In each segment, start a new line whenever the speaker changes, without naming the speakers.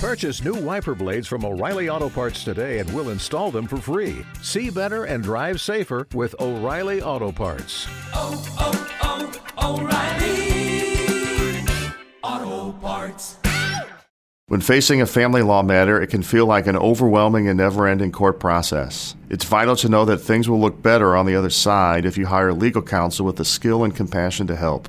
Purchase new wiper blades from O'Reilly Auto Parts today and we'll install them for free. See better and drive safer with O'Reilly Auto Parts.
oh, oh, oh O'Reilly Auto Parts.
When facing a family law matter, it can feel like an overwhelming and never ending court process. It's vital to know that things will look better on the other side if you hire legal counsel with the skill and compassion to help.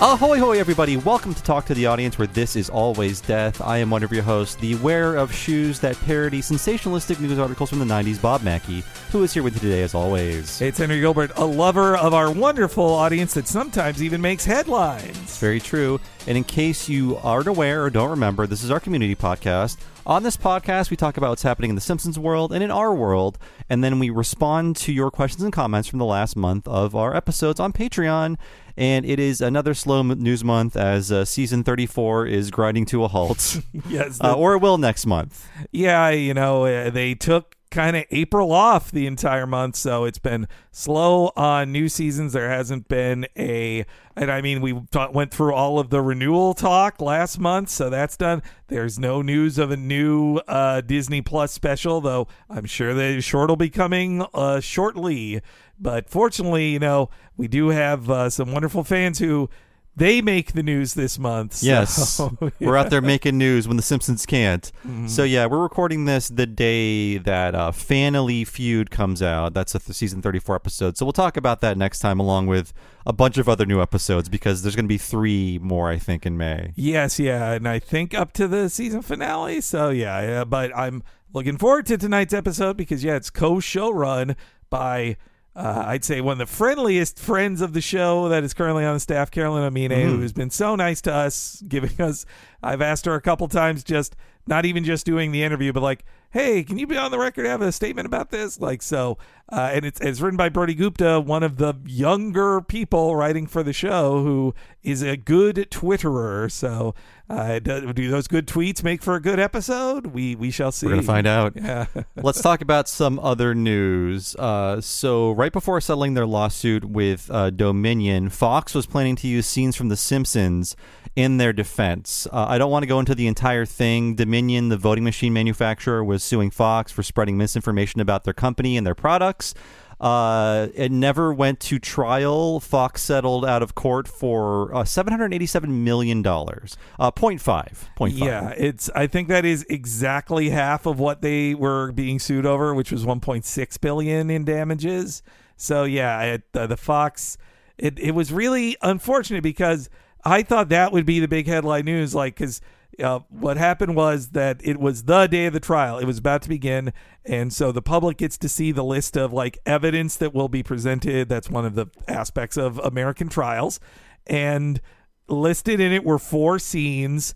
Ahoy, hoy, everybody. Welcome to Talk to the Audience, where this is always death. I am one of your hosts, the wearer of shoes that parody sensationalistic news articles from the 90s, Bob Mackey, who is here with you today as always.
It's Henry Gilbert, a lover of our wonderful audience that sometimes even makes headlines.
Very true. And in case you aren't aware or don't remember, this is our community podcast. On this podcast, we talk about what's happening in the Simpsons world and in our world, and then we respond to your questions and comments from the last month of our episodes on Patreon. And it is another slow news month as uh, season 34 is grinding to a halt.
Yes,
uh, or it will next month.
Yeah, you know, uh, they took kind of April off the entire month, so it's been slow on new seasons. There hasn't been a, and I mean, we ta- went through all of the renewal talk last month, so that's done. There's no news of a new uh, Disney Plus special, though I'm sure the short will be coming uh, shortly. But fortunately, you know, we do have uh, some wonderful fans who. They make the news this month. so-
Yes. We're out there making news when the Simpsons can't.
Mm-hmm.
So, yeah, we're recording this the day that uh, Fanily Feud comes out. That's a th- season 34 episode. So, we'll talk about that next time, along with a bunch of other new episodes, because there's going to be three more, I think, in May.
Yes, yeah, and I think up to the season finale. So yeah, yeah, but I'm looking forward to tonight's episode because yeah, it's co-show run by uh, I'd say one of the friendliest friends of the show that is currently on the staff, Carolyn Omine, who has been so nice to us, giving us. I've asked her a couple times, just not even just doing the interview, but like, hey, can you be on the record, have a statement about this? Like so, uh, and it's it's written by Broti Gupta, one of the younger people writing for the show, who is a good Twitterer. So, uh, do, do those good tweets make for a good episode? We we shall see.
We're going to find out.
Yeah.
Let's talk about some other news. Uh, so, right before settling their lawsuit with uh, Dominion, Fox was planning to use scenes from The Simpsons in their defense. Uh, I don't want to go into the entire thing. Dominion, the voting machine manufacturer, was suing Fox for spreading misinformation about their company and their products. Uh, it never went to trial. Fox settled out of court for uh, $787 million. Uh, 0.5. 0.5.
Yeah, it's. I think that is exactly half of what they were being sued over, which was 1.6 billion in damages. So yeah, it, uh, the Fox. It it was really unfortunate because I thought that would be the big headline news, like because. Uh, what happened was that it was the day of the trial. It was about to begin, and so the public gets to see the list of like evidence that will be presented. That's one of the aspects of American trials, and listed in it were four scenes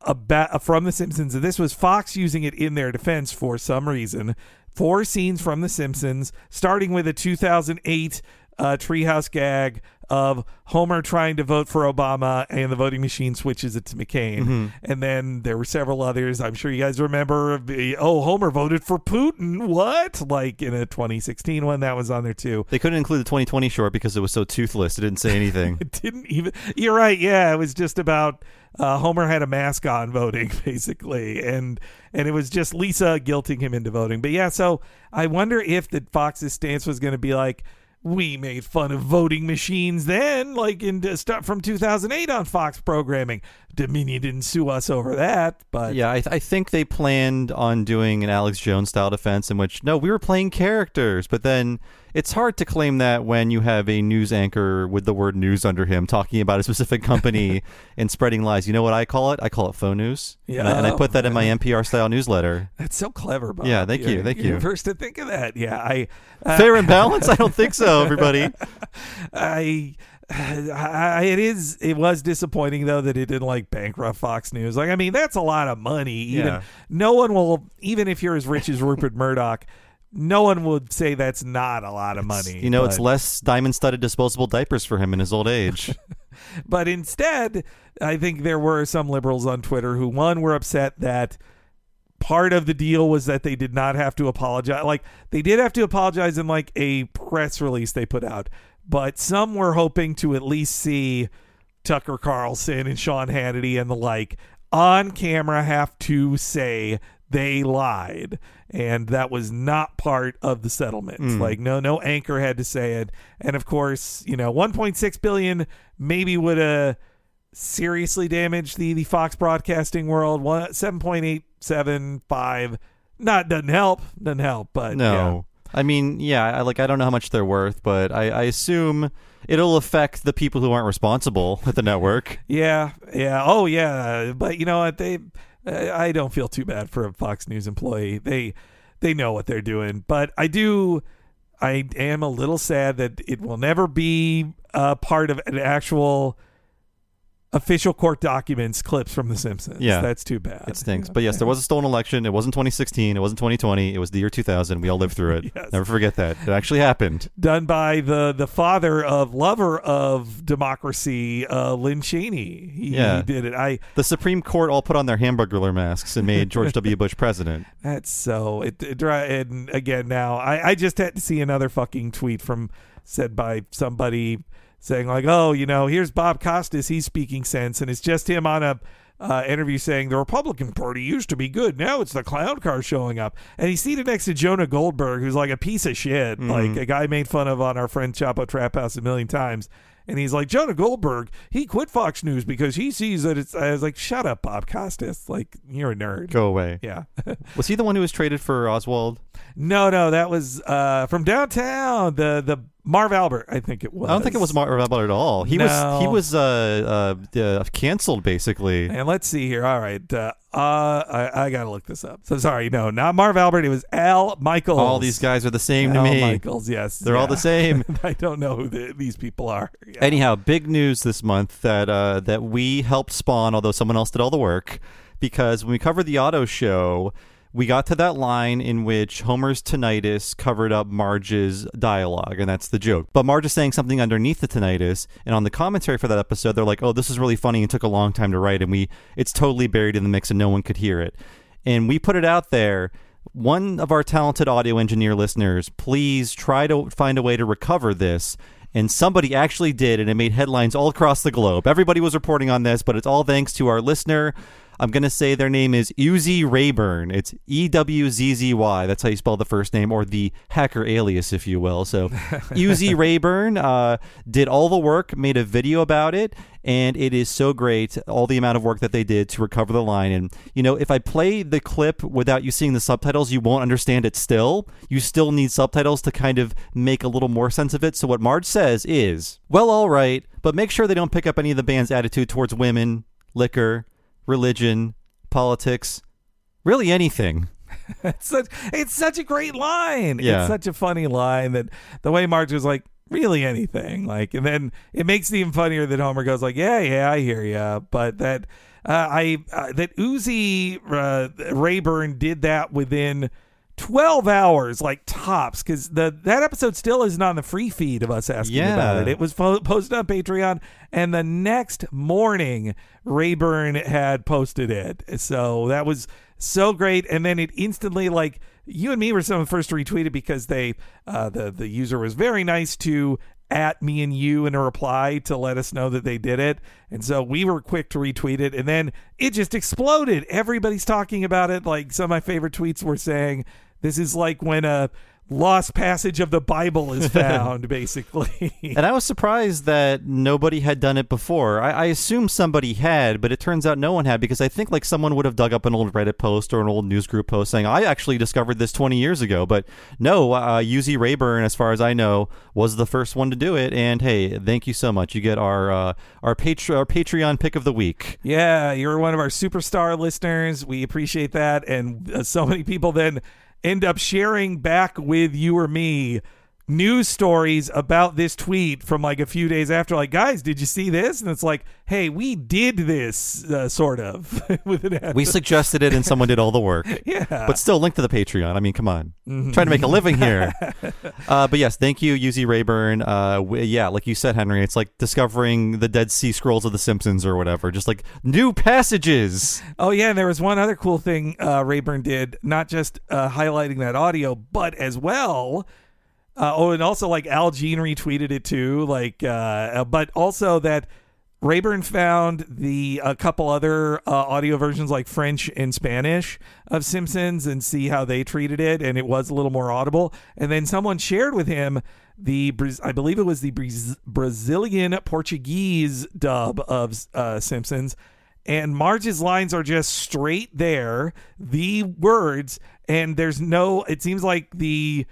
about from The Simpsons. And this was Fox using it in their defense for some reason. Four scenes from The Simpsons, starting with a 2008 uh, treehouse gag of Homer trying to vote for Obama and the voting machine switches it to McCain. And then there were several others. I'm sure you guys remember the, oh, Homer voted for Putin. What? Like in a 2016 one that was on there too.
They couldn't include the 2020 short because it was so toothless. It didn't say anything.
It didn't even. You're right. Yeah, it was just about uh, Homer had a mask on voting basically, and and it was just Lisa guilting him into voting. But yeah, so I wonder if the Fox's stance was going to be like. We made fun of voting machines then, like in uh, start from 2008 on Fox programming. Dominion didn't sue us over that, but
yeah, I, th- I think they planned on doing an Alex Jones style defense in which, no, we were playing characters. But then it's hard to claim that when you have a news anchor with the word news under him talking about a specific company and spreading lies. You know what I call it? I call it faux news. And I, and I put that in my NPR style newsletter.
that's so clever. Bob.
Yeah, thank you,
You're-
thank
you're
you.
First to think of that. Yeah, I uh,
Fair and balanced? I don't think so, everybody.
I I, it is. It was disappointing though that it didn't like bankrupt Fox News. Like, I mean, that's a lot of money. Even
Yeah.
no one will. Even if you're as rich as Rupert Murdoch, no one would say that's not a lot of money.
You know, it's less diamond studded disposable diapers for him in his old age.
But instead, I think there were some liberals on Twitter who, one, were upset that part of the deal was that they did not have to apologize. Like, they did have to apologize in like a press release they put out. But some were hoping to at least see Tucker Carlson and Sean Hannity and the like on camera have to say they lied. And that was not part of the settlement. Hmm. Like no no anchor had to say it. And of course you know 1.6 billion maybe would have seriously damaged the the Fox broadcasting world. One 7.875 not doesn't help doesn't help but
No. I mean, yeah, I like I don't know how much they're worth, but I, I assume it'll affect the people who aren't responsible at the network.
Yeah, yeah. Oh, yeah. But you know what? They, I I don't feel too bad for a Fox News employee. They, they know what they're doing. But I do, I am a little sad that it will never be a part of an actual official court documents clips from The Simpsons.
Yeah.
that's too bad.
It stinks. But yes, there was a stolen election. It wasn't 2016. It wasn't 2020. It was the year 2000. We all lived through it.
Yes.
Never forget that. It actually happened.
done by the the father of lover of democracy, uh, Lynn Cheney. He,
Yeah.
he did it. I.
The Supreme Court all put on their hamburger masks and made George W. Bush president.
That's so it, it and again now I, I just had to see another fucking tweet from said by somebody saying like oh you know here's Bob Costas he's speaking sense and it's just him on a uh, interview saying the Republican Party used to be good now it's the clown car showing up and he's seated next to Jonah Goldberg who's like a piece of shit like a guy made fun of on our friend Chapo Trap House a million times and he's like Jonah Goldberg he quit Fox News because he sees that it's I was like shut up Bob Costas like you're a nerd
Go away.
yeah
Was he the one who was traded for Oswald?
No, no, that was uh, from downtown. The the Marv Albert, I think it was.
I don't think it was Marv Albert at all. He
No.
was he was uh, uh, uh, canceled basically.
And let's see here. All right, uh, uh, I, I gotta look this up. So sorry, no, not Marv Albert. It was Al Michaels.
All these guys are the same to me.
Michaels, yes,
They're all the same.
I don't know who the, these people are. Yeah.
Anyhow, big news this month that uh, that we helped spawn, although someone else did all the work, because when we covered the auto show, we got to that line in which Homer's tinnitus covered up Marge's dialogue, and that's the joke. But Marge is saying something underneath the tinnitus, and on the commentary for that episode, they're like, "Oh, this is really funny and took a long time to write, and we it's totally buried in the mix, and no one could hear it." And we put it out there. One of our talented audio engineer listeners, please try to find a way to recover this and somebody actually did, and it made headlines all across the globe. Everybody was reporting on this, but it's all thanks to our listener. I'm going to say their name is Ewzzy Rayburn. It's E W Z Z Y. That's how you spell the first name, or the hacker alias, if you will. So, Ewzzy Rayburn uh, did all the work, made a video about it, and it is so great, all the amount of work that they did to recover the line. And, you know, if I play the clip without you seeing the subtitles, you won't understand it still. You still need subtitles to kind of make a little more sense of it. So, what Marge says is, well, all right, but make sure they don't pick up any of the band's attitude towards women, liquor, religion, politics, really anything.
it's such it's such a great line.
Yeah.
It's such a funny line that the way Marge was like, really anything. Like and then it makes it even funnier that Homer goes like, Yeah, yeah, I hear you. But that uh, I uh, that Ewzzy uh, Rayburn did that within 12 hours like tops because the that episode still isn't on the free feed of us asking
Yeah.
about it it was posted on patreon and the next morning rayburn had posted it so that was so great and then it instantly like you and me were some of the first to retweet it because they uh the the user was very nice to at me and you in a reply to let us know that they did it. And so we were quick to retweet it. And then it just exploded. Everybody's talking about it. Like some of my favorite tweets were saying, this is like when a lost passage of the Bible is found, basically.
And I was surprised that nobody had done it before. I, I assumed somebody had, but it turns out no one had because I think like someone would have dug up an old Reddit post or an old news group post saying, I actually discovered this 20 years ago. But no, uh, Ewzzy Rayburn, as far as I know, was the first one to do it. And hey, thank you so much. You get our, uh, our, Pat- our Patreon pick of the week.
Yeah, you're one of our superstar listeners. We appreciate that. And uh, so many people then end up sharing back with you or me news stories about this tweet from like a few days after. Like, guys, did you see this? And it's like, hey, we did this, uh, sort of. with an
We suggested it and someone did all the work.
yeah.
But still, link to the Patreon. I mean, come on.
Mm-hmm.
Trying to make a living here. uh, but yes, thank you, Ewzzy Rayburn. Uh, w- yeah, like you said, Henry, it's like discovering the Dead Sea Scrolls of the Simpsons or whatever. Just like new passages.
Oh yeah, and there was one other cool thing uh, Rayburn did, not just uh, highlighting that audio, but as well. Uh, oh, and also like Al Jean retweeted it too, like, uh, uh, but also that Rayburn found the a couple other uh, audio versions like French and Spanish of Simpsons and see how they treated it, and it was a little more audible. And then someone shared with him the I believe it was the Brazilian Portuguese dub of uh, Simpsons, and Marge's lines are just straight there, the words, and there's no. It seems like the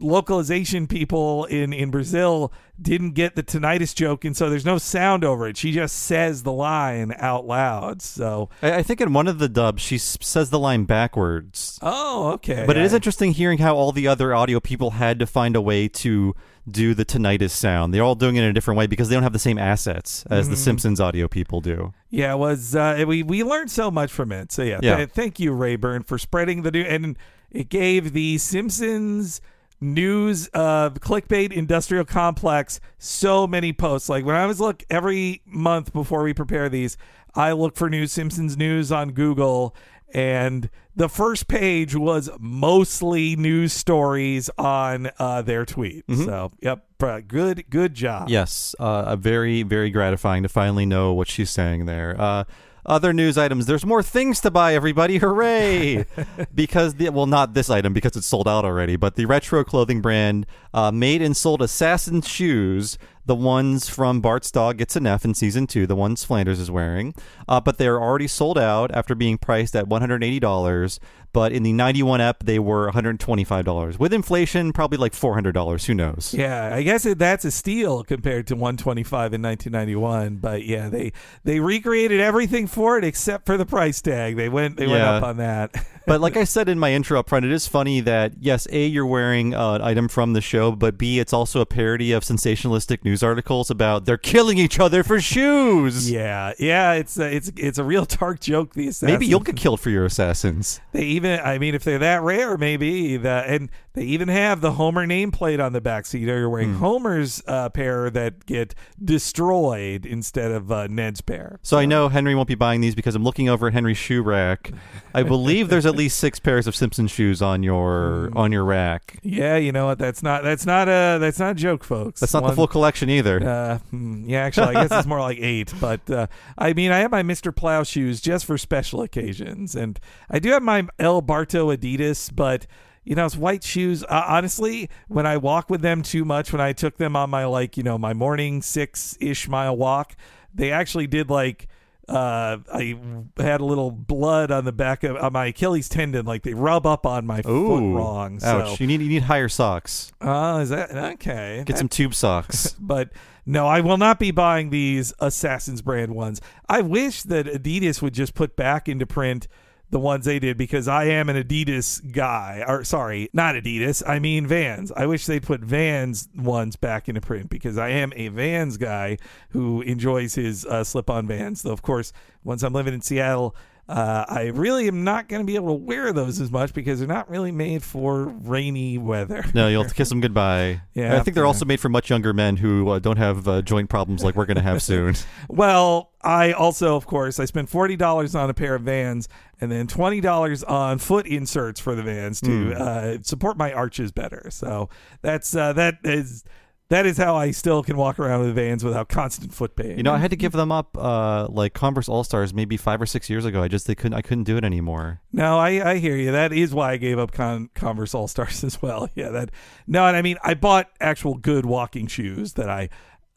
localization people in in Brazil didn't get the tinnitus joke, and so there's no sound over it. She just says the line out loud. So,
I, I think in one of the dubs, she s- says the line backwards.
oh, okay.
But it is interesting hearing how all the other audio people had to find a way to do the tinnitus sound. They're all doing it in a different way because they don't have the same assets as
Mm-hmm.
the Simpsons audio people do.
Yeah, it was uh, we we learned so much from it. So yeah,
Yeah.
th- thank you Rayburn for spreading the new and it gave the Simpsons news uh clickbait industrial complex so many posts. Like when i was look every month before we prepare these i look for new simpsons news on google and the first page was mostly news stories on uh their tweet so yep good good job.
Yes, uh, very, very gratifying to finally know what she's saying there. Uh, other news items. There's more things to buy, everybody! Hooray! because the well, not this item because it's sold out already, but the retro clothing brand uh, made and sold assassin shoes. The ones from Bart's dog gets an F in season two, the ones Flanders is wearing, uh, but they're already sold out after being priced at $180. But in the 91 ep, they were $125. With inflation, probably like $400. Who knows?
Yeah, I guess that's a steal compared to 125 in 1991. But yeah, they they recreated everything for it except for the price tag. They went they went up on that.
but like I said in my intro up front, it is funny that yes, a you're wearing uh, an item from the show, but b it's also a parody of sensationalistic news articles about they're killing each other for shoes.
yeah, yeah, it's a, it's it's a real dark joke. The.
Maybe you'll get killed for your assassins.
They even, I mean, if they're that rare, maybe the and they even have the Homer nameplate on the back seat. Or you're wearing
Hmm.
Homer's uh, pair that get destroyed instead of uh, Ned's pair.
So I know Henry won't be buying these because I'm looking over at Henry's shoe rack. I believe there's at least six pairs of Simpson shoes on your
Hmm.
on your rack.
Yeah, you know what? That's not that's not a that's not a joke, folks.
That's not
One-
the full collection either.
Uh, hmm, yeah, actually, I guess it's more like eight. But uh, I mean, I have my Mr. Plow shoes just for special occasions, and I do have my El Barto Adidas, but. You know, it's white shoes. Uh, honestly, when I walk with them too much, when I took them on my like, you know, my morning six ish mile walk, they actually did like uh I had a little blood on the back of on my Achilles tendon, like they rub up on my
Ooh,
foot wrong.
ouch!
So,
You need you need higher socks.
uh, is that okay?
Get some tube socks.
but no, I will not be buying these Assassin's brand ones. I wish that Adidas would just put back into print the ones they did because I am an Adidas guy. Or sorry, not Adidas. I mean Vans. I wish they'd put Vans ones back into print because I am a Vans guy who enjoys his uh, slip-on Vans. Though of course, once I'm living in Seattle. Uh, I really am not going to be able to wear those as much because they're not really made for rainy weather.
No, you'll have to kiss them goodbye.
Yeah,
I think they're
yeah.
also made for much younger men who uh, don't have uh, joint problems like we're going to have soon.
Well, I also, of course, I spent forty dollars on a pair of Vans, and then twenty dollars on foot inserts for the Vans to uh, support my arches better. So that's uh, that is that is how I still can walk around with Vans without constant foot pain.
You know, I had to give them up, uh, like Converse All Stars, maybe five or six years ago. I just they couldn't, I couldn't do it anymore.
No, I, I hear you. That is why I gave up Con- Converse All Stars as well. Yeah, that. No, and I mean, I bought actual good walking shoes that I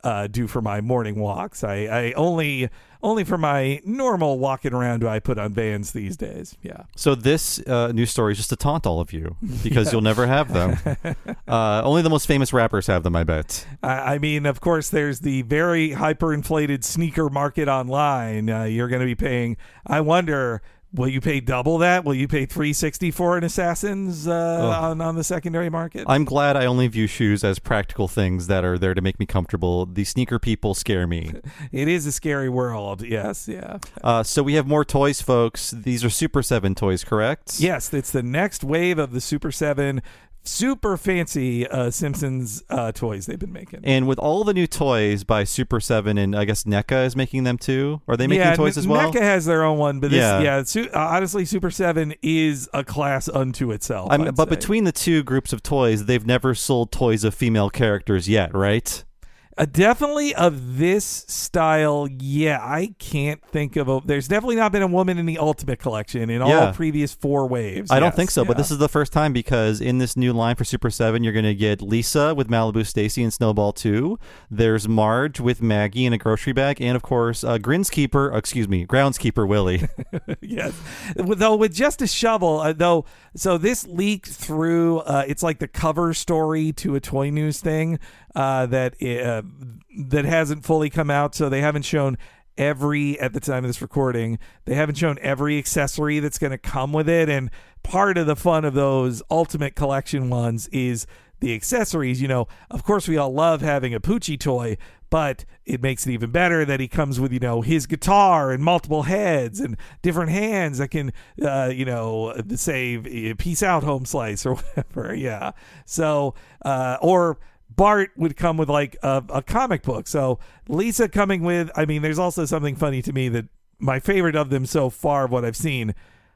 uh, do for my morning walks. I, I only only for my normal walking around do I put on Vans these days. Yeah.
So this uh, news story is just to taunt all of you because you'll never have them. uh, only the most famous rappers have them, I bet.
I I mean, of course, there's the very hyperinflated sneaker market online. Uh, you're going to be paying. I wonder Will you pay double that? Will you pay three sixty for an Assassins uh, on on the secondary market?
I'm glad I only view shoes as practical things that are there to make me comfortable. The sneaker people scare me.
it is a scary world. Yes, yeah.
Uh, so we have more toys, folks. These are Super 7 toys, correct?
Yes, it's the next wave of the Super 7 super fancy uh, Simpsons uh, toys they've been making.
And with all the new toys by Super 7 and I guess NECA is making them too. Are they making
yeah,
toys as well?
NECA has their own one, but this,
Yeah.
yeah, su- uh, honestly, Super 7 is a class unto itself.
But
say.
between the two groups of toys, they've never sold toys of female characters yet, right?
Uh, definitely of this style, yeah, I can't think of a. There's definitely not been a woman in the Ultimate Collection in
Yeah.
all previous four waves.
I don't
Yes,
think so, but
yeah.
this is the first time because in this new line for Super 7, you're going to get Lisa with Malibu Stacy and Snowball 2. There's Marge with Maggie in a grocery bag. And of course, uh, Grinskeeper, uh, excuse me, Groundskeeper Willie.
yes. With- Though with just a shovel, uh, though. So this leaked through. Uh, it's like the cover story to a toy news thing uh, that uh, that hasn't fully come out. So they haven't shown every at the time of this recording. They haven't shown every accessory that's going to come with it. And part of the fun of those Ultimate Collection ones is the accessories. You know, of course, we all love having a Poochie toy, but it makes it even better that he comes with, you know, his guitar and multiple heads and different hands that can, uh, you know, say, uh, peace out, home slice or whatever. Yeah. So, uh, or. Bart would come with like a, a comic book. So Lisa coming with, I mean, there's also something funny to me that my favorite of them so far, of what I've seen,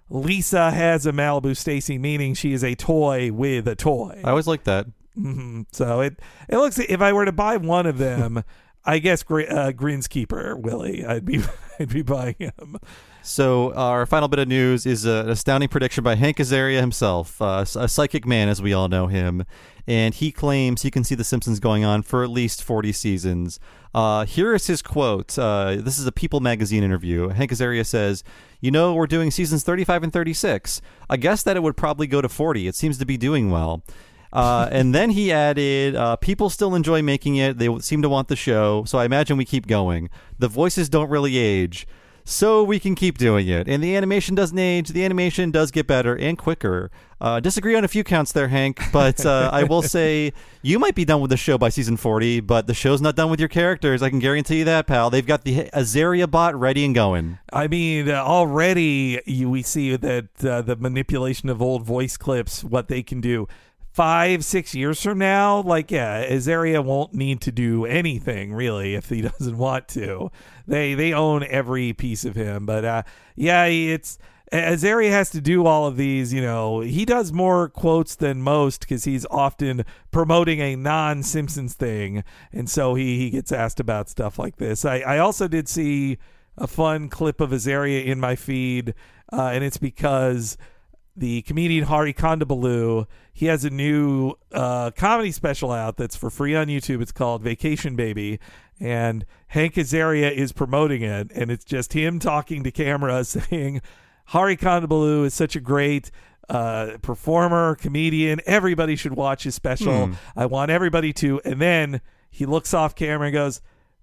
Lisa has a Malibu Stacy, meaning she is a toy with a toy.
I always like that.
hmm So it it looks if I were to buy one of them, I guess uh, Grinskeeper Willie, I'd be I'd be buying him.
So our final bit of news is an astounding prediction by Hank Azaria himself, uh, a psychic man as we all know him, and he claims he can see The Simpsons going on for at least 40 seasons. Uh, here is his quote. Uh, this is a People magazine interview. Hank Azaria says, "You know, we're doing seasons 35 and 36. I guess that it would probably go to 40. It seems to be doing well." Uh, and then he added, uh, "People still enjoy making it. They seem to want the show, so I imagine we keep going. The voices don't really age." So we can keep doing it. And the animation doesn't age. The animation does get better and quicker. Uh, disagree on a few counts there, Hank, but uh, I will say you might be done with the show by season 40, but the show's not done with your characters. I can guarantee you that, pal. They've got the Azaria bot ready and going.
I mean, uh, already you, we see that uh, the manipulation of old voice clips, what they can do. Five, six years from now, like yeah, Azaria won't need to do anything really if he doesn't want to. They they own every piece of him, but uh, yeah, it's Azaria has to do all of these. You know, he does more quotes than most because he's often promoting a non-Simpsons thing, and so he he gets asked about stuff like this. I I also did see a fun clip of Azaria in my feed, uh, and it's because the comedian Hari Kondabolu, he has a new uh, comedy special out that's for free on YouTube. It's called Vacation Baby, and Hank Azaria is promoting it, and it's just him talking to camera saying, "Hari Kondabolu is such a great." Uh, performer, comedian, everybody should watch his special.
Hmm.
I want everybody to. And then he looks off camera and goes,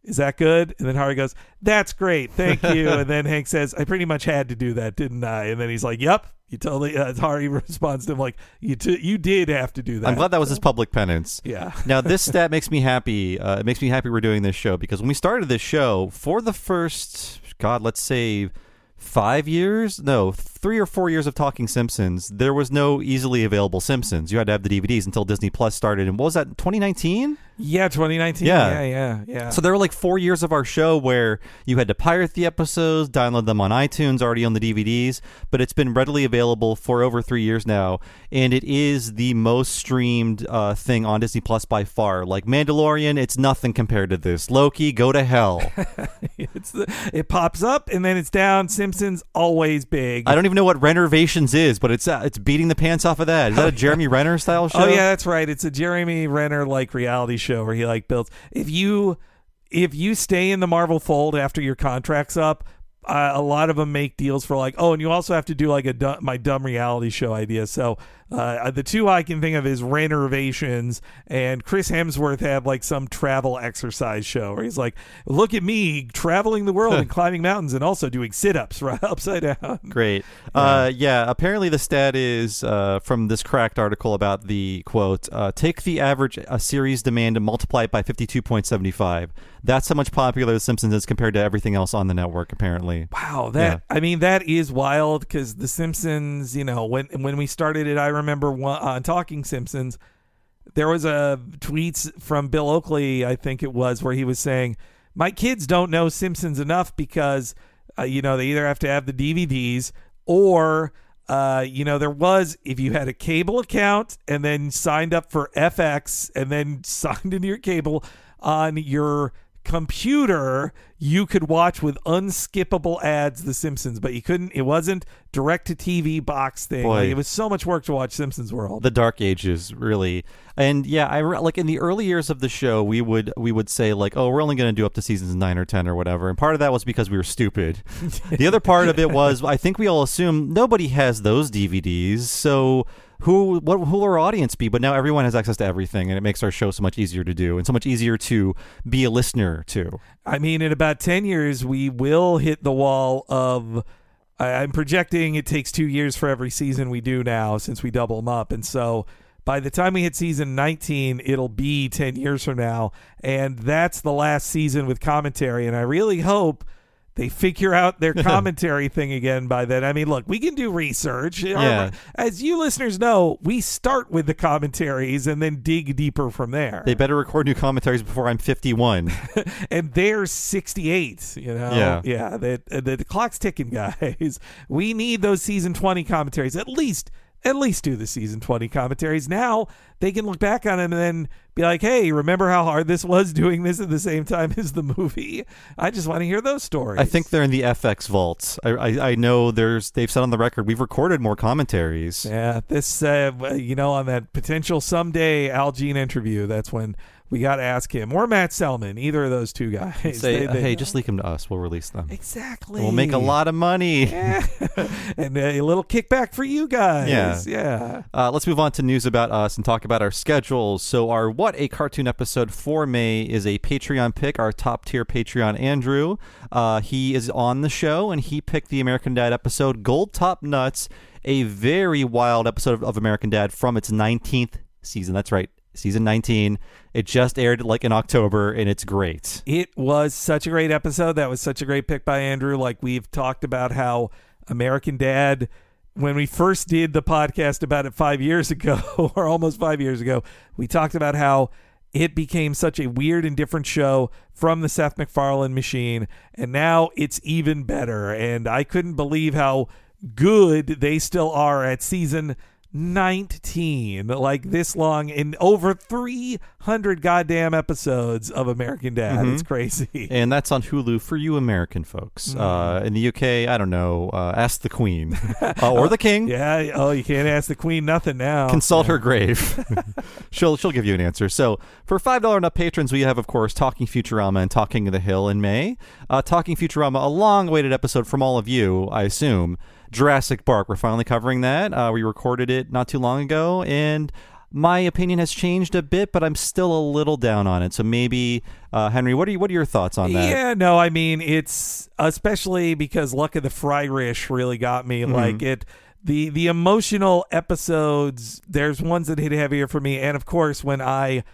is that good? And then Hari goes, That's great. Thank you. and then Hank says, I pretty much had to do that, didn't I? And then he's like, Yep. You totally, uh, Hari responds to him like, You t- you did have to do that.
I'm glad that was his public penance.
Yeah.
now this stat makes me happy. Uh, it makes me happy we're doing this show because when we started this show, for the first, God, let's say five years, no, three or four years of talking Simpsons, there was no easily available Simpsons. You had to have the DVDs until Disney Plus started. And what was that? 2019.
Yeah, 2019.
Yeah.
Yeah, yeah, yeah.
So there were like four years of our show where you had to pirate the episodes, download them on iTunes, already on the DVDs, but it's been readily available for over three years now, and it is the most streamed uh, thing on Disney Plus by far. Like Mandalorian, it's nothing compared to this. Loki, go to hell.
it's the, it pops up and then it's down. Simpsons always big.
I don't even know what Rennervations is, but it's uh, it's beating the pants off of that. Is that a Jeremy Renner style show?
Oh yeah, that's right. It's a Jeremy Renner like reality show where he like builds. If you if you stay in the Marvel fold after your contract's up, uh, a lot of them make deals for like, oh, and you also have to do like a my dumb reality show idea. So Uh, the two I can think of is Rennervations and Chris Hemsworth had like some travel exercise show where he's like, "Look at me traveling the world and climbing mountains and also doing sit-ups right upside down."
Great. Yeah. Uh, yeah. Apparently, the stat is uh, from this cracked article about the quote: uh, "Take the average a series demand and multiply it by fifty-two point seventy-five. That's how much popular The Simpsons is compared to everything else on the network. Apparently.
Wow. That yeah. I mean, that is wild because The Simpsons. You know, when when we started it, I remember one, on Talking Simpsons. There was a tweets from Bill Oakley, I think it was, where he was saying, "My kids don't know Simpsons enough because, uh, you know, they either have to have the DVDs or." Uh, you know, there was if you had a cable account and then signed up for FX and then signed into your cable on your computer, you could watch with unskippable ads The Simpsons, but you couldn't. It wasn't direct to TV box thing. Boy, like, it was so much work to watch Simpsons World.
The dark ages, really. And yeah, I like in the early years of the show, we would we would say like, oh, we're only going to do up to seasons nine or ten or whatever. And part of that was because we were stupid. the other part of it was I think we all assume nobody has those DVDs, so who what who will our audience be? But now everyone has access to everything, and it makes our show so much easier to do and so much easier to be a listener to.
I mean, in about ten years, we will hit the wall of. I'm projecting it takes two years for every season we do now since we double them up, and so by the time we hit season 19 it'll be 10 years from now and that's the last season with commentary and i really hope they figure out their commentary thing again by then. I mean, look, we can do research.
Yeah.
As you listeners know, we start with the commentaries and then dig deeper from there.
They better record new commentaries before I'm 51.
and they're 68, you know?
Yeah.
Yeah. The, the, the clock's ticking, guys. We need those season 20 commentaries, at least at least do the season 20 commentaries. Now they can look back on them and then be like, hey, remember how hard this was doing this at the same time as the movie? I just want to hear those stories.
I think they're in the FX vaults. I, I, I know there's they've said on the record we've recorded more commentaries.
Yeah, this, uh, you know, on that potential someday Al Jean interview, that's when we got to ask him or Matt Selman, either of those two guys.
Say, they, they, hey, just leak them to us. We'll release them.
Exactly.
We'll make a lot of money.
Yeah. and a little kickback for you guys.
Yeah.
Yeah.
Uh, let's move on to news about us and talk about our schedules. So, our What a Cartoon episode for May is a Patreon pick, our top tier Patreon, Andrew. Uh, he is on the show and he picked the American Dad episode, Gold Top Nuts, a very wild episode of, of American Dad from its 19th season. That's right season 19. It just aired like in October and it's great.
It was such a great episode. That was such a great pick by Andrew. Like we've talked about how American Dad when we first did the podcast about it 5 years ago or almost 5 years ago, we talked about how it became such a weird and different show from the Seth MacFarlane machine and now it's even better and I couldn't believe how good they still are at season 19 like this long in over 300 goddamn episodes of American Dad. Mm-hmm. It's crazy.
And that's on Hulu for you American folks. Mm. Uh, in the UK, I don't know, uh, ask the Queen uh, or the King.
Yeah, oh, you can't ask the Queen nothing now.
Consult
yeah.
her grave. she'll she'll give you an answer. So, for $5 and up patrons, we have of course Talking Futurama and Talking of the Hill in May. Uh, Talking Futurama, a long-awaited episode from all of you, I assume. Jurassic Park. We're finally covering that. Uh, we recorded it not too long ago, and my opinion has changed a bit, but I'm still a little down on it. So maybe, uh, Henry, what are you, what are your thoughts on that?
Yeah, no, I mean it's especially because Luck of the Fryrish really got me. Mm-hmm. Like it, the the emotional episodes. There's ones that hit heavier for me, and of course when I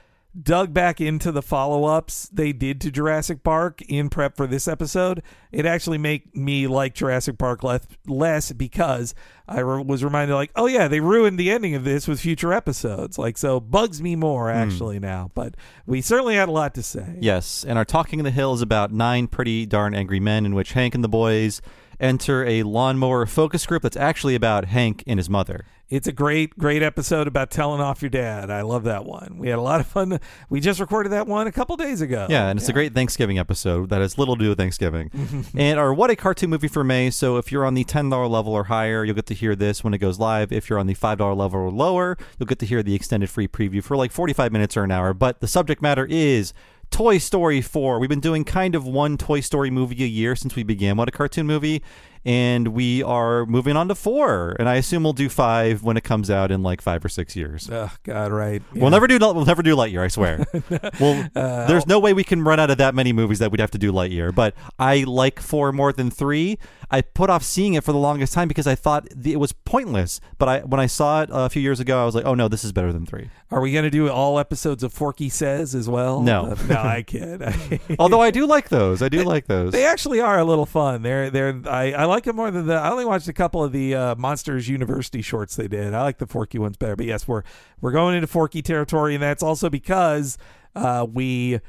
dug back into the follow-ups they did to Jurassic Park in prep for this episode, it actually made me like Jurassic Park less, less because I re- was reminded like, oh yeah, they ruined the ending of this with future episodes. Like so bugs me more hmm. actually mm. now, but we certainly had a lot to say.
Yes, and our Talking in the Hill is about nine pretty darn angry men in which Hank and the boys enter a lawnmower focus group that's actually about Hank and his mother.
It's a great, great episode about telling off your dad. I love that one. We had a lot of fun. We just recorded that one a couple days ago.
Yeah, and it's
yeah.
a great Thanksgiving episode that has little to do with Thanksgiving. and our What a Cartoon Movie for May. So if you're on the $10 level or higher, you'll get to hear this when it goes live. If you're on the $5 level or lower, you'll get to hear the extended free preview for like 45 minutes or an hour. But the subject matter is Toy Story 4. We've been doing kind of one Toy Story movie a year since we began What a Cartoon Movie. And we are moving on to four. And I assume we'll do five when it comes out in like five or six years.
Oh God, right.
We'll never do we'll never do Lightyear, I swear. well,
Uh,
there's no way we can run out of that many movies that we'd have to do Lightyear. But I like four more than three. I put off seeing it for the longest time because I thought it was pointless. But I when I saw it a few years ago, I was like, oh no, this is better than three.
Are we going to do all episodes of Forky Says as well?
No.
Uh, no, I kid.
Although I do like those. I do like those.
They actually are a little fun. They're they're I, I like it more than the I only watched a couple of the uh, Monsters University shorts they did. I like the Forky ones better. But yes, we're we're going into Forky territory, and that's also because uh, we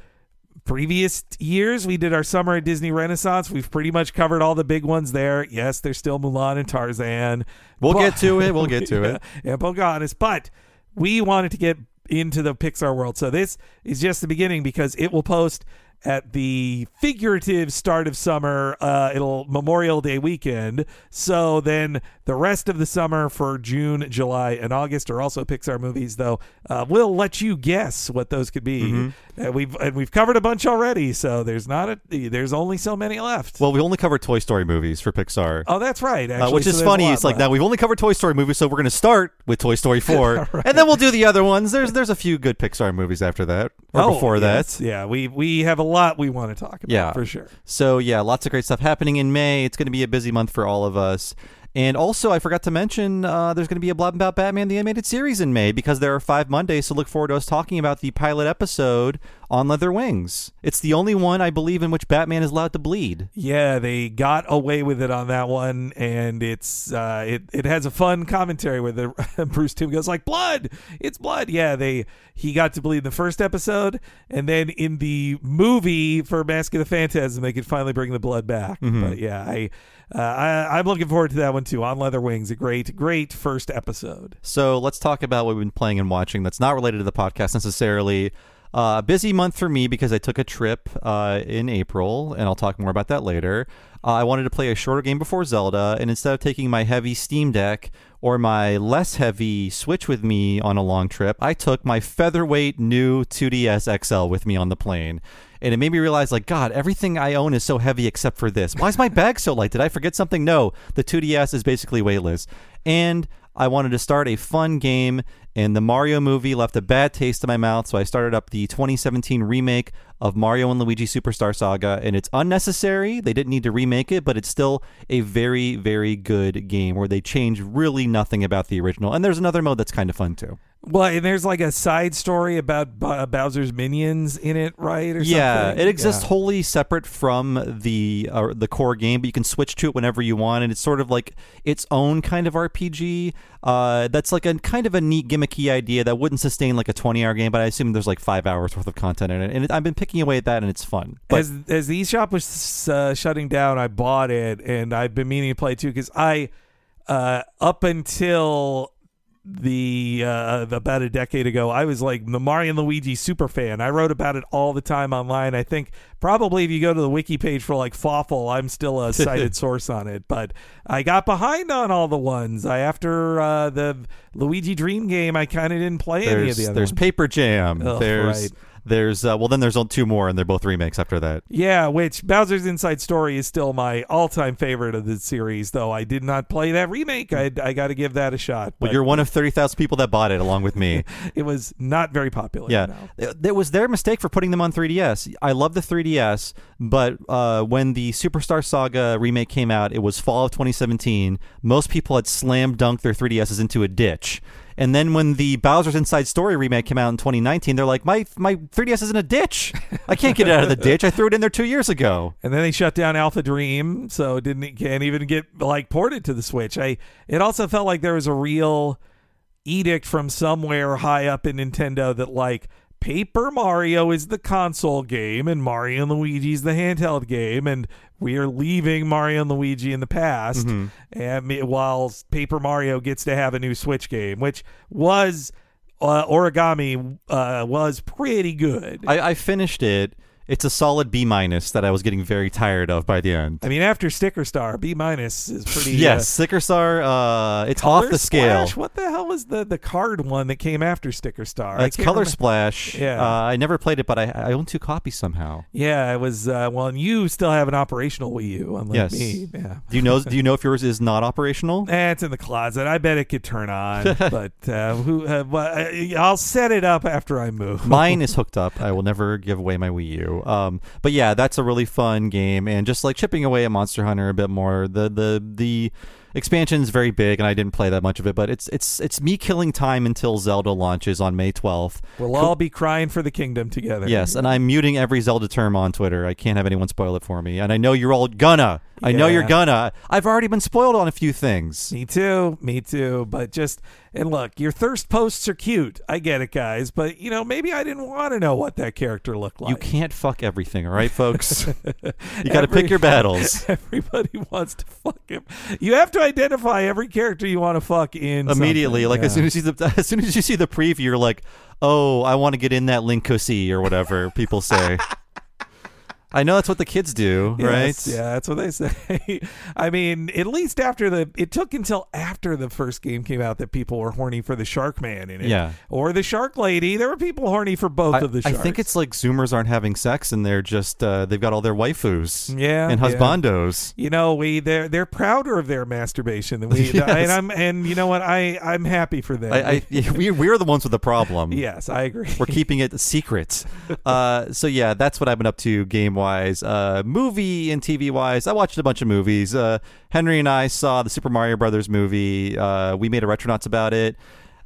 previous years we did our summer at Disney Renaissance. We've pretty much covered all the big ones there. Yes, there's still Mulan and Tarzan.
We'll
But-
get to it. We'll get to
yeah,
it.
and Pocahontas. But we wanted to get into the Pixar world. So this is just the beginning because it will post at the figurative start of summer. Uh, it'll Memorial Day weekend. So then the rest of the summer for June, July, and August are also Pixar movies. Though uh, we'll let you guess what those could be.
Mm-hmm.
Uh, we've and we've covered a bunch already. So there's not a there's only so many left.
Well, we only covered Toy Story movies for Pixar.
oh, that's right.
Uh,
Actually,
which
So
is funny. It's like
left.
now we've only covered Toy Story movies, so we're going to start with Toy Story 4, and then we'll do the other ones. There's there's a few good Pixar movies after that or
Oh,
before
yes.
that.
Yeah, we we have a lot we want to talk about.
Yeah.
for sure.
So yeah, lots of great stuff happening in May. It's going to be a busy month for all of us. And also, I forgot to mention, uh, there's going to be a Blob About Batman the Animated Series in May because there are five Mondays. So look forward to us talking about the pilot episode on Leather Wings. It's the only one, I believe, in which Batman is allowed to bleed.
Yeah, they got away with it on that one, and it's uh, it it has a fun commentary where the Bruce Timm goes like blood, it's blood. Yeah, they he got to bleed in the first episode, and then in the movie for Mask of the Phantasm, they could finally bring the blood back. But yeah, I. Uh, I, I'm looking forward to that one too. On Leather Wings, a great, great first episode.
So let's talk about what we've been playing and watching that's not related to the podcast necessarily. Uh, busy month for me because I took a trip uh, in April, and I'll talk more about that later. Uh, I wanted to play a shorter game before Zelda, and instead of taking my heavy Steam Deck or my less heavy Switch with me on a long trip, I took my featherweight new 2DS XL with me on the plane. And it made me realize, like, God, everything I own is so heavy except for this. Why is my bag so light? Did I forget something? No, the 2DS is basically weightless. And I wanted to start a fun game, and the Mario movie left a bad taste in my mouth, so I started up the 2017 remake of Mario and Luigi Superstar Saga, and it's unnecessary. They didn't need to remake it, but it's still a very, very good game where they change really nothing about the original. And there's another mode that's kind of fun too.
Well, and there's like a side story about B- Bowser's minions in it, right? Or
Yeah,
something?
it exists
Yeah.
wholly separate from the uh, the core game, but you can switch to it whenever you want, and it's sort of like its own kind of RPG. Uh, that's like a kind of a neat gimmicky idea that wouldn't sustain like a twenty hour game, but I assume there's like five hours worth of content in it, and it, I've been picking away at that, and it's fun. But
as as the eShop was uh, shutting down, I bought it, and I've been meaning to play it too because I, uh, up until the uh, about a decade ago, I was like the Mario and Luigi super fan. I wrote about it all the time online. I think probably if you go to the wiki page for like Fawful, I'm still a cited source on it. But I got behind on all the ones. I after uh, the Luigi Dream game, I kind of didn't play any of the other
there's
ones.
Paper Jam.
Oh,
there's
right.
There's uh, well then there's only two more, and they're both remakes after that.
Yeah, which Bowser's Inside Story is still my all-time favorite of the series. Though I did not play that remake, I, I got to give that a shot.
Well,
But
you're one of thirty thousand people that bought it along with me.
it was not very popular.
Yeah,
no.
It- it was their mistake for putting them on 3DS. I love the 3DS, but uh, when the Superstar Saga remake came out, it was fall of 2017. Most people had slam dunked their 3DSs into a ditch. And then when the Bowser's Inside Story remake came out in 2019, they're like, my my 3DS is in a ditch. I can't get it out of the ditch. I threw it in there two years ago.
And then they shut down Alpha Dream, so it didn't can't even get like ported to the Switch. I it also felt like there was a real edict from somewhere high up in Nintendo that like Paper Mario is the console game and Mario and Luigi's the handheld game and we are leaving Mario and Luigi in the past and while Paper Mario gets to have a new Switch game which was uh, Origami uh, was pretty good.
I, I finished it, It's a solid B minus that I was getting very tired of by the end.
I mean, after Sticker Star, B minus is pretty.
yes,
uh,
Sticker Star, uh, it's
Color
off the scale.
Splash? What the hell was the the card one that came after Sticker Star?
It's Color
remember.
Splash.
Yeah.
Uh, I never played it, but I, I own two copies somehow.
Yeah, it was. Uh, well, and you still have an operational Wii U, unlike
Yes.
me. Yeah.
Do you know? do you know if yours is not operational?
Eh, it's in the closet. I bet it could turn on, but uh, who? Uh, well, uh, I'll set it up after I move.
Mine is hooked up. I will never give away my Wii U. Um, but yeah, that's a really fun game, and just like chipping away at Monster Hunter a bit more. The the the expansion is very big, and I didn't play that much of it. But it's it's it's me killing time until Zelda launches on May twelfth.
We'll all be crying for the kingdom together.
Yes, and I'm muting every Zelda term on Twitter. I can't have anyone spoil it for me, and I know you're all gonna. I know you're gonna. I've already been spoiled on a few things.
Me too. Me too. But just and look, your thirst posts are cute. I get it, guys. But you know, maybe I didn't want to know what that character looked like.
You can't fuck everything, all right, folks? you got to pick your battles.
Everybody wants to fuck him. You have to identify every character you want to fuck in
immediately.
something.
Like as soon as you see the as soon as you see the preview, you're like, oh, I want to get in that Linkosi or whatever people say. I know that's what the kids do,
Yes,
right?
Yeah, that's what they say. I mean, at least after the, it took until after the first game came out that people were horny for the Shark Man in it.
Yeah.
Or the Shark Lady. There were people horny for both
I,
of the
I think it's like Zoomers aren't having sex and they're just uh, they've got all their waifus
Yeah,
and
yeah.
husbandos.
you know we they're they're prouder of their masturbation than we
Yes.
and I'm and you know what I I'm happy for them.
I, I we we're the ones with the problem.
yes, I agree.
We're keeping it secret. Uh, so yeah, that's what I've been up to game wise. Uh, movie and TV wise, I watched a bunch of movies. Uh, Henry and I saw the Super Mario Brothers movie. Uh, we made a Retronauts about it.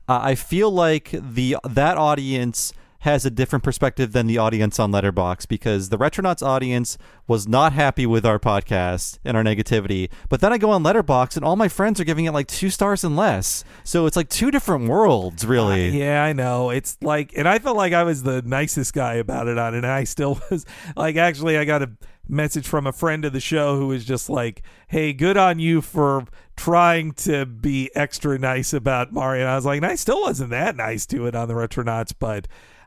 I feel like the that audience has a different perspective than the audience on Letterboxd because the Retronauts audience was not happy with our podcast and our negativity. But then I go on Letterboxd and all my friends are giving it like two stars and less. So it's like two different worlds, really.
Uh, yeah, I know. It's like, and I felt like I was the nicest guy about it on and I still was. Like, actually, I got a message from a friend of the show who was just like, "Hey, good on you for trying to be extra nice about Mario." And I was like, and I still wasn't that nice to it on the Retronauts, but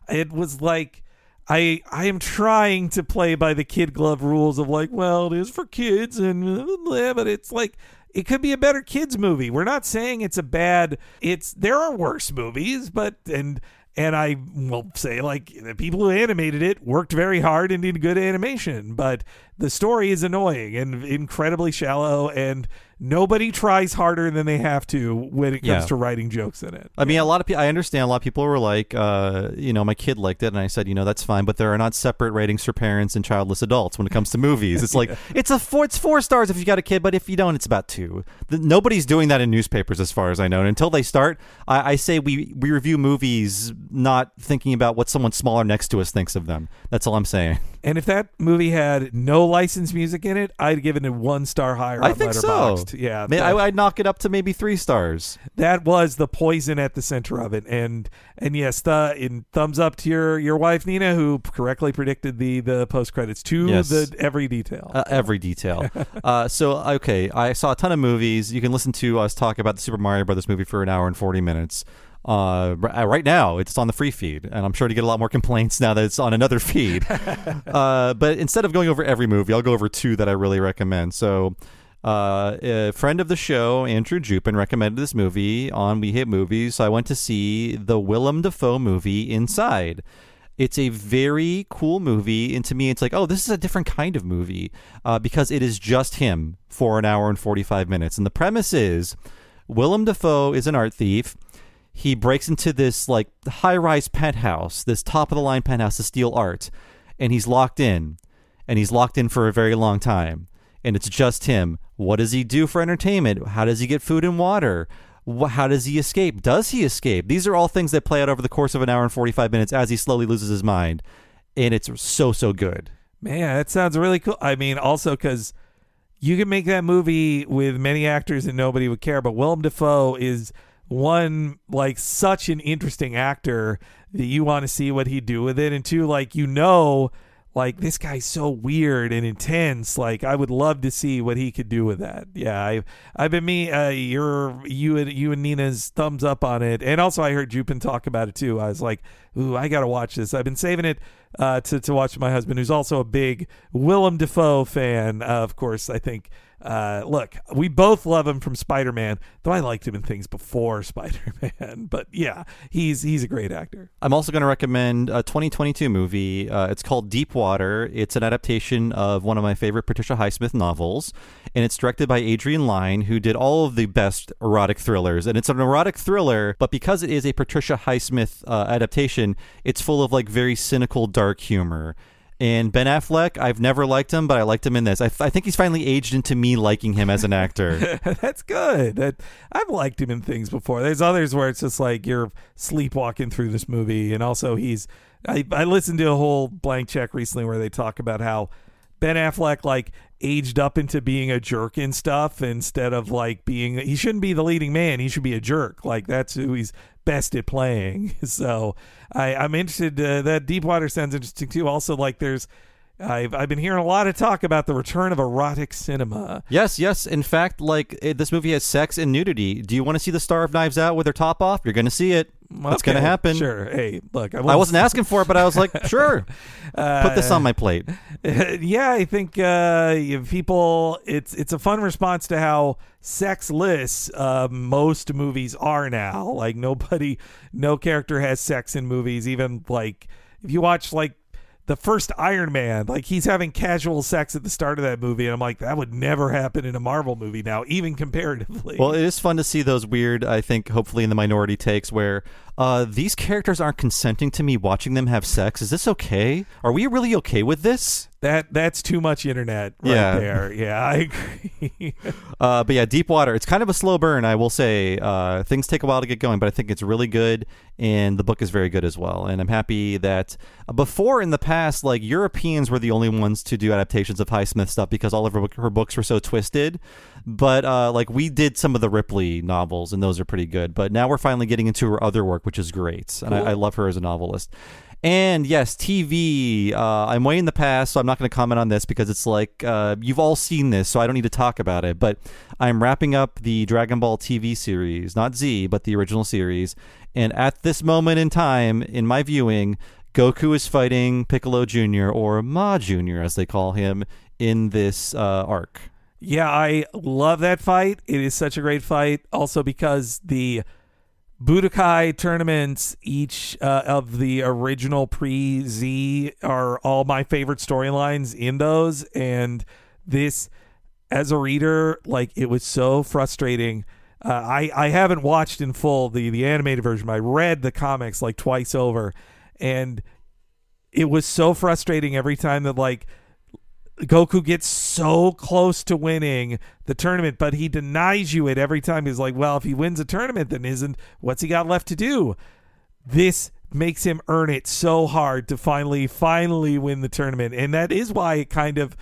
it was like. I I am trying to play by the kid glove rules of like, well, it is for kids and blah, but it's like it could be a better kids movie. We're not saying it's a bad. It's there are worse movies, but and and I will say like the people who animated it worked very hard and did good animation, but the story is annoying and incredibly shallow, and nobody tries harder than they have to when it comes
Yeah.
to writing jokes in it.
I mean, a lot of people. I understand. A lot of people were like, uh, you know, my kid liked it, and I said, you know, that's fine, but there are not separate ratings for parents and childless adults when it comes to movies. It's like it's a four, it's four stars if you got a kid, but if you don't, it's about two. The, nobody's doing that in newspapers, as far as I know. And until they start, I, I say we we review movies not thinking about what someone smaller next to us thinks of them. That's all I'm saying.
And if that movie had no licensed music in it, I'd give it a one star higher.
I
on
think so.
Yeah, that-
I, I'd knock it up to maybe three stars.
that was the poison at the center of it and and yes the in thumbs up to your your wife nina who correctly predicted the the post credits to
Yes.
the every detail
Uh, every detail. uh, so okay, I saw a ton of movies. You can listen to us talk about the Super Mario Brothers movie for an hour and forty minutes. Uh, uh, right now, it's on the free feed, and I'm sure to get a lot more complaints now that it's on another feed. uh, but instead of going over every movie, I'll go over two that I really recommend. So. Uh, a friend of the show, Andrew Jupin, recommended this movie on We Hate Movies. So I went to see the Willem Dafoe movie Inside. It's a very cool movie, and to me, it's like, oh, this is a different kind of movie uh, because it is just him for an hour and 45 minutes. And the premise is Willem Dafoe is an art thief. He breaks into this like high rise penthouse, this top of the line penthouse to steal art, and he's locked in, and he's locked in for a very long time. And it's just him. What does he do for entertainment? How does he get food and water? How does he escape? Does he escape? These are all things that play out over the course of an hour and 45 minutes as he slowly loses his mind. And it's so, so good.
man that sounds really cool i mean also because you can make that movie with many actors and nobody would care but willem dafoe is one like such an interesting actor that you want to see what he'd do with it and two like you know like this guy's so weird and intense like i would love to see what he could do with that yeah i i've been me uh your you and you and nina's thumbs up on it and also i heard jupin talk about it too i was like ooh, I gotta watch this. I've been saving it uh, to to watch my husband, who's also a big Willem Dafoe fan. Uh, of course, I think. Uh, look, we both love him from Spider Man, though I liked him in things before Spider Man. But yeah, he's he's a great actor.
I'm also going to recommend a 2022 movie. Uh, it's called Deep Water. It's an adaptation of one of my favorite Patricia Highsmith novels, and it's directed by Adrian Lyne, who did all of the best erotic thrillers. And it's an erotic thriller, but because it is a Patricia Highsmith uh, adaptation, it's full of like very cynical, dark humor. And Ben Affleck, I've never liked him, but I liked him in this. I, I think he's finally aged into me liking him as an actor.
That's good. That I've liked him in things before. There's others where it's just like you're sleepwalking through this movie, and also he's. I I listened to a whole blank check recently where they talk about how Ben Affleck like aged up into being a jerk and stuff instead of like being. He shouldn't be the leading man. He should be a jerk. Like that's who he's best at playing. So I, I'm interested. Uh, that Deepwater sounds interesting too. Also, like there's, I've I've been hearing a lot of talk about the return of erotic cinema.
yes, yes. In fact, like it, this movie has sex and nudity. Do you want to see the star of Knives Out with her top off? You're going to see it. That's going to happen.
Sure. Hey, look, I,
I wasn't asking for it, but I was like, sure. Put this on my plate.
yeah, I think uh, people, it's it's a fun response to how sexless uh, most movies are now. Like nobody, no character has sex in movies. Even like if you watch like the first Iron Man, like he's having casual sex at the start of that movie, and I'm like, that would never happen in a Marvel movie now, even comparatively.
Well, it is fun to see those weird, I think, hopefully in the minority takes where uh, these characters aren't consenting to me watching them have sex. Is this okay? Are we really okay with this?
that that's too much internet right
Yeah.
there. Yeah, I agree.
Uh, but yeah, Deep Water, it's kind of a slow burn, I will say. Uh, things take a while to get going, but I think it's really good, and the book is very good as well. And I'm happy that uh, before in the past, like Europeans were the only ones to do adaptations of Highsmith stuff because all of her, her books were so twisted. But uh, like we did some of the Ripley novels, and those are pretty good. But now we're finally getting into her other work, which is great, and I, I love her as a novelist. And yes, TV. Uh, I'm way in the past, so I'm not going to comment on this because it's like uh, you've all seen this, so I don't need to talk about it. But I'm wrapping up the Dragon Ball TV series, not Z, but the original series. And at this moment in time, in my viewing, Goku is fighting Piccolo Jr. or Ma Jr. as they call him in this uh, arc.
Yeah, I love that fight. It is such a great fight. Also because the Budokai tournaments, each uh, of the original pre Z, are all my favorite storylines in those. And this, as a reader, like it was so frustrating. Uh, I I haven't watched in full the the animated version. I read the comics like twice over, and it was so frustrating every time that like Goku gets so close to winning the tournament, but he denies you it every time. He's like, well, if he wins a tournament, then isn't what's he got left to do? This makes him earn it so hard to finally, finally win the tournament. And that is why it kind of,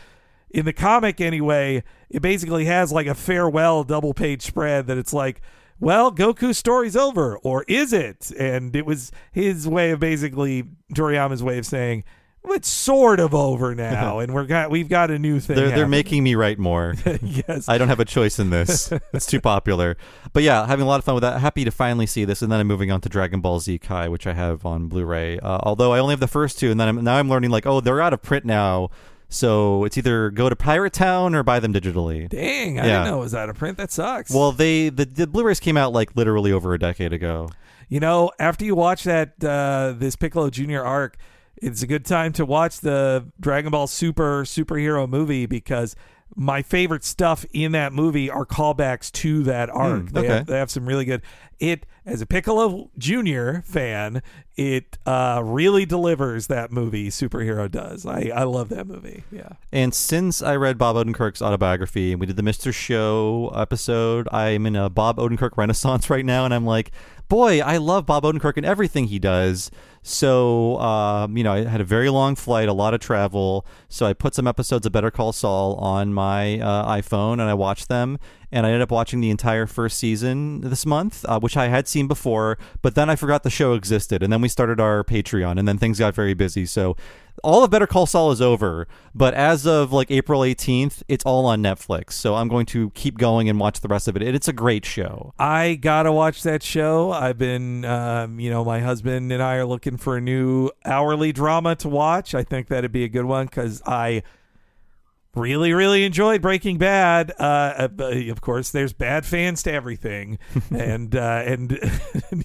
in the comic anyway, it basically has like a farewell double page spread that it's like, well, Goku's story's over, or is it? And it was his way of basically, Toriyama's way of saying, it's sort of over now, and we're got we've got a new thing.
They're, they're making me write more.
yes.
I don't have a choice in this. it's too popular. But yeah, having a lot of fun with that. Happy to finally see this, and then I'm moving on to Dragon Ball Z Kai, which I have on Blu-ray. Uh, although I only have the first two, and then I'm, now I'm learning like, oh, they're out of print now. So it's either go to Pirate Town or buy them digitally.
Dang, I
Yeah.
didn't know it was out of print. That sucks.
Well, they the, the Blu-rays came out like literally over a decade ago.
you know, after you watch that uh, this Piccolo Junior arc, it's a good time to watch the Dragon Ball Super superhero movie because my favorite stuff in that movie are callbacks to that arc. they,
Hmm, okay.
have, they have some really good. It as a Piccolo Junior fan, it uh, really delivers that movie. Superhero does. I I love that movie. Yeah.
And since I read Bob Odenkirk's autobiography and we did the Mr. Show episode, I'm in a Bob Odenkirk renaissance right now, and I'm like, boy, I love Bob Odenkirk and everything he does. So, um, you know, I had a very long flight, a lot of travel. So I put some episodes of Better Call Saul on my uh, iPhone and I watched them. And I ended up watching the entire first season this month, uh, which I had seen before, but then I forgot the show existed, and then we started our Patreon, and then things got very busy. So all of Better Call Saul is over, but as of like April 18th, it's all on Netflix. So I'm going to keep going and watch the rest of it. It's a great show.
I gotta watch that show. I've been, um, you know, my husband and I are looking for a new hourly drama to watch. I think that'd be a good one because I really, really enjoyed Breaking Bad. Uh, uh, of course, there's bad fans to everything, and uh, and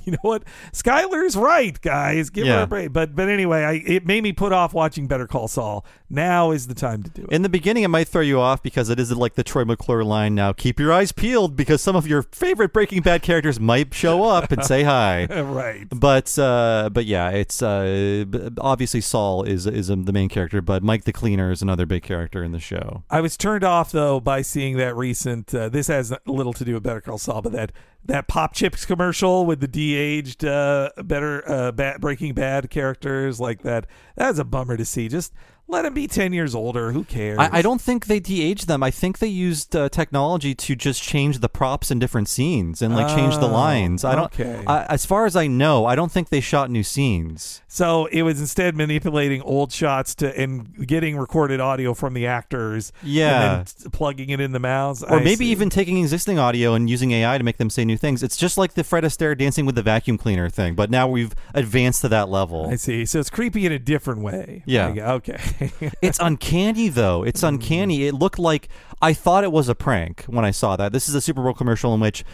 you know what? Skyler's right, guys. Give her a break. But but anyway, I, it made me put off watching Better Call Saul. Now is the time to do it.
In the beginning, it might throw you off because it is like the Troy McClure line now. Keep your eyes peeled because some of your favorite Breaking Bad characters might show up and say hi.
right.
But uh, but yeah, it's uh, obviously Saul is is um, the main character, but Mike the Cleaner is another big character in the show.
I was turned off though by seeing that recent. Uh, this has little to do with Better Call Saul, but that that Pop Chips commercial with the de-aged uh, better uh, bad, Breaking Bad characters like that. That's a bummer to see. Just let them be ten years older. Who cares?
I, I don't think they de-aged them. I think they used uh, technology to just change the props in different scenes and like change the
Oh,
lines. I don't.
okay.
I, as far as I know, I don't think they shot new scenes.
So it was instead manipulating old shots to and getting recorded audio from the actors.
Yeah.
and then plugging it in the mouths.
Or
I
maybe
see.
even taking existing audio and using AI to make them say new things. It's just like the Fred Astaire dancing with the vacuum cleaner thing, but now we've advanced to that level.
I see. So it's creepy in a different way.
Yeah.
Okay.
It's uncanny though. It's uncanny. It looked like I thought it was a prank when I saw that. This is a Super Bowl commercial in which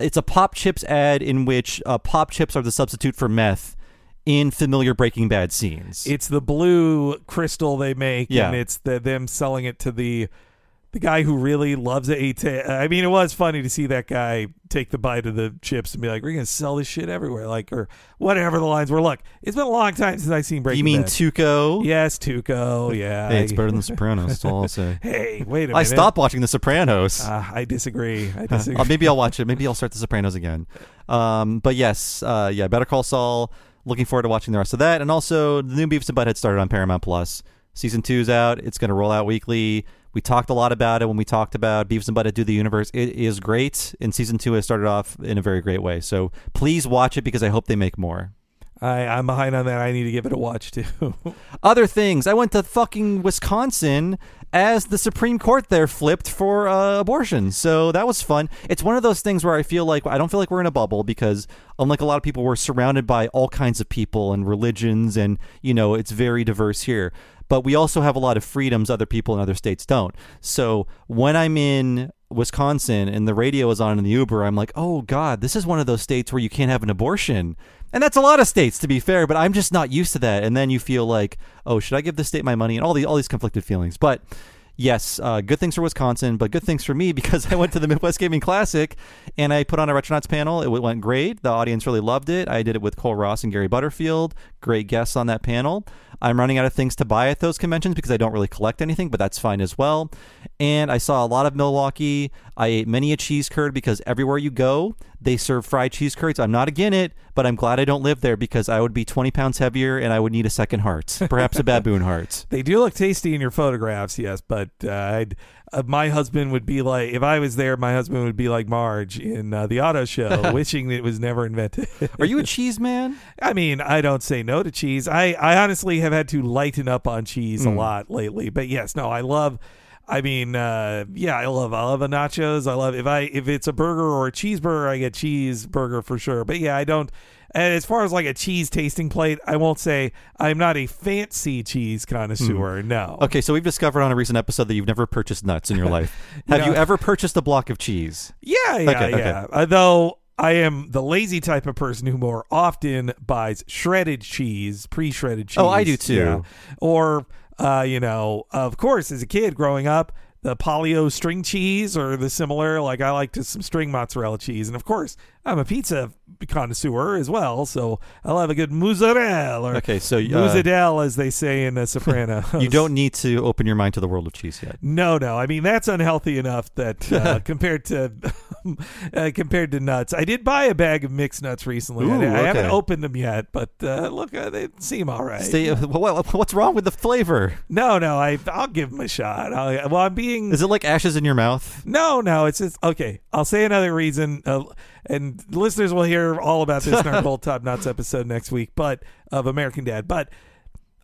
it's a Pop Chips ad in which uh, Pop Chips are the substitute for meth in familiar Breaking Bad scenes.
it's the blue crystal they make,
Yeah.
and it's the, them selling it to the the guy who really loves it. I mean, it was funny to see that guy take the bite of the chips and be like, "We're gonna sell this shit everywhere," like or whatever the lines were. Look, it's been a long time since I've seen Breaking
you mean
Bad.
Tuco?
yes, Tuco. Yeah.
Hey, it's better than The Sopranos. That's all I'll say.
Hey, wait a minute.
I stopped watching The Sopranos.
Uh, I disagree. I disagree.
Uh, maybe I'll watch it. Maybe I'll start The Sopranos again. Um, but yes, uh, yeah, Better Call Saul. Looking forward to watching the rest of that, and also the new Beavis and Butthead started on Paramount Plus. Season two's out. It's going to roll out weekly. We talked a lot about it when we talked about Beavis and Butthead Do the Universe. It is great, and season two has started off in a very great way. So please watch it because I hope they make more.
I, I'm behind on that. I need to give it a watch too.
Other things. I went to fucking Wisconsin as the Supreme Court there flipped for uh, abortion. So that was fun. It's one of those things where I feel like I don't feel like we're in a bubble because unlike a lot of people, we're surrounded by all kinds of people and religions, and you know it's very diverse here. But we also have a lot of freedoms other people in other states don't. So when I'm in Wisconsin and the radio is on in the Uber, I'm like, oh God, this is one of those states where you can't have an abortion. And that's a lot of states, to be fair, but I'm just not used to that. And then you feel like, oh, should I give this state my money? And all these all these conflicted feelings. But yes, uh, good things for Wisconsin, but good things for me because I went to the Midwest Gaming Classic and I put on a Retronauts panel. It went great. The audience really loved it. I did it with Cole Ross and Gary Butterfield. Great guests on that panel. I'm running out of things to buy at those conventions because I don't really collect anything, but that's fine as well. And I saw a lot of Milwaukee. I ate many a cheese curd because everywhere you go, they serve fried cheese curds. I'm not again it, but I'm glad I don't live there because I would be 20 pounds heavier and I would need a second heart, perhaps a baboon heart.
They do look tasty in your photographs, yes, but uh, I'd, uh, my husband would be like, if I was there, my husband would be like Marge in uh, the auto show, wishing it was never invented.
Are you a cheese man?
I mean, I don't say no to cheese. I, I honestly have had to lighten up on cheese
Hmm.
a lot lately, but yes, no, I love. I mean, uh, yeah, I love I love a nachos. I love if I if it's a burger or a cheeseburger, I get cheeseburger for sure. But yeah, I don't. And as far as like a cheese tasting plate, I won't say I'm not a fancy cheese connoisseur. No.
Hmm. Okay, so we've discovered on a recent episode that you've never purchased nuts in your life. Have
Yeah.
you ever purchased a block of cheese?
Yeah, yeah,
Okay, okay.
yeah. Uh, though I am the lazy type of person who more often buys shredded cheese, pre-shredded cheese.
Oh, I do too.
Yeah. Or, uh, you know, of course, as a kid growing up, the Polly-O string cheese or the similar. Like I like to some string mozzarella cheese, and of course, I'm a pizza connoisseur as well. So I'll have a good mozzarella or
Okay, so uh,
mozzarella, as they say in The Sopranos.
you don't need to open your mind to the world of cheese yet.
No, no. I mean, that's unhealthy enough that uh, compared to uh, compared to nuts. I did buy a bag of mixed nuts recently. I-
Ooh,
I, haven't opened them yet, but uh, look, uh, they seem all right.
Stay, what, what's wrong with the flavor?
no, no, I I'll give them a shot. I'll, well, I'm being
Is it like ashes in your mouth?
no, no. It's just okay. I'll say another reason, uh, and listeners will hear all about this in our Gold Top Nuts episode next week, but of American Dad. But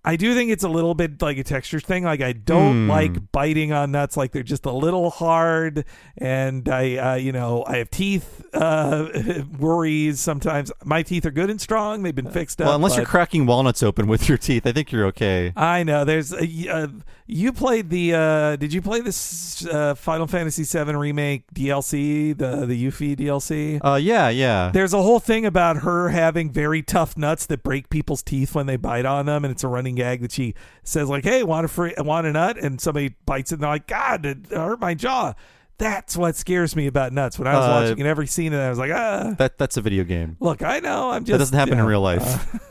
I do think it's a little bit like a texture thing. Like I don't
Hmm.
like biting on nuts. Like they're just a little hard, and I, uh, you know, I have teeth uh, worries sometimes. My teeth are good and strong. They've been fixed up.
Well, unless you're cracking walnuts open with your teeth, I think you're okay.
I know. There's a, uh, you played the. Uh, did you play this uh, Final Fantasy VII remake DLC, the the Yuffie DLC?
Uh, yeah, yeah.
There's a whole thing about her having very tough nuts that break people's teeth when they bite on them, and it's a running gag that she says like, "Hey, want a free, want a nut?" And somebody bites it, and they're like, "God, it hurt my jaw." That's what scares me about nuts. When I was
Uh,
watching in every scene, and I was like, "Ah."
That that's a video game.
Look, I know. I'm just
That doesn't happen in real life.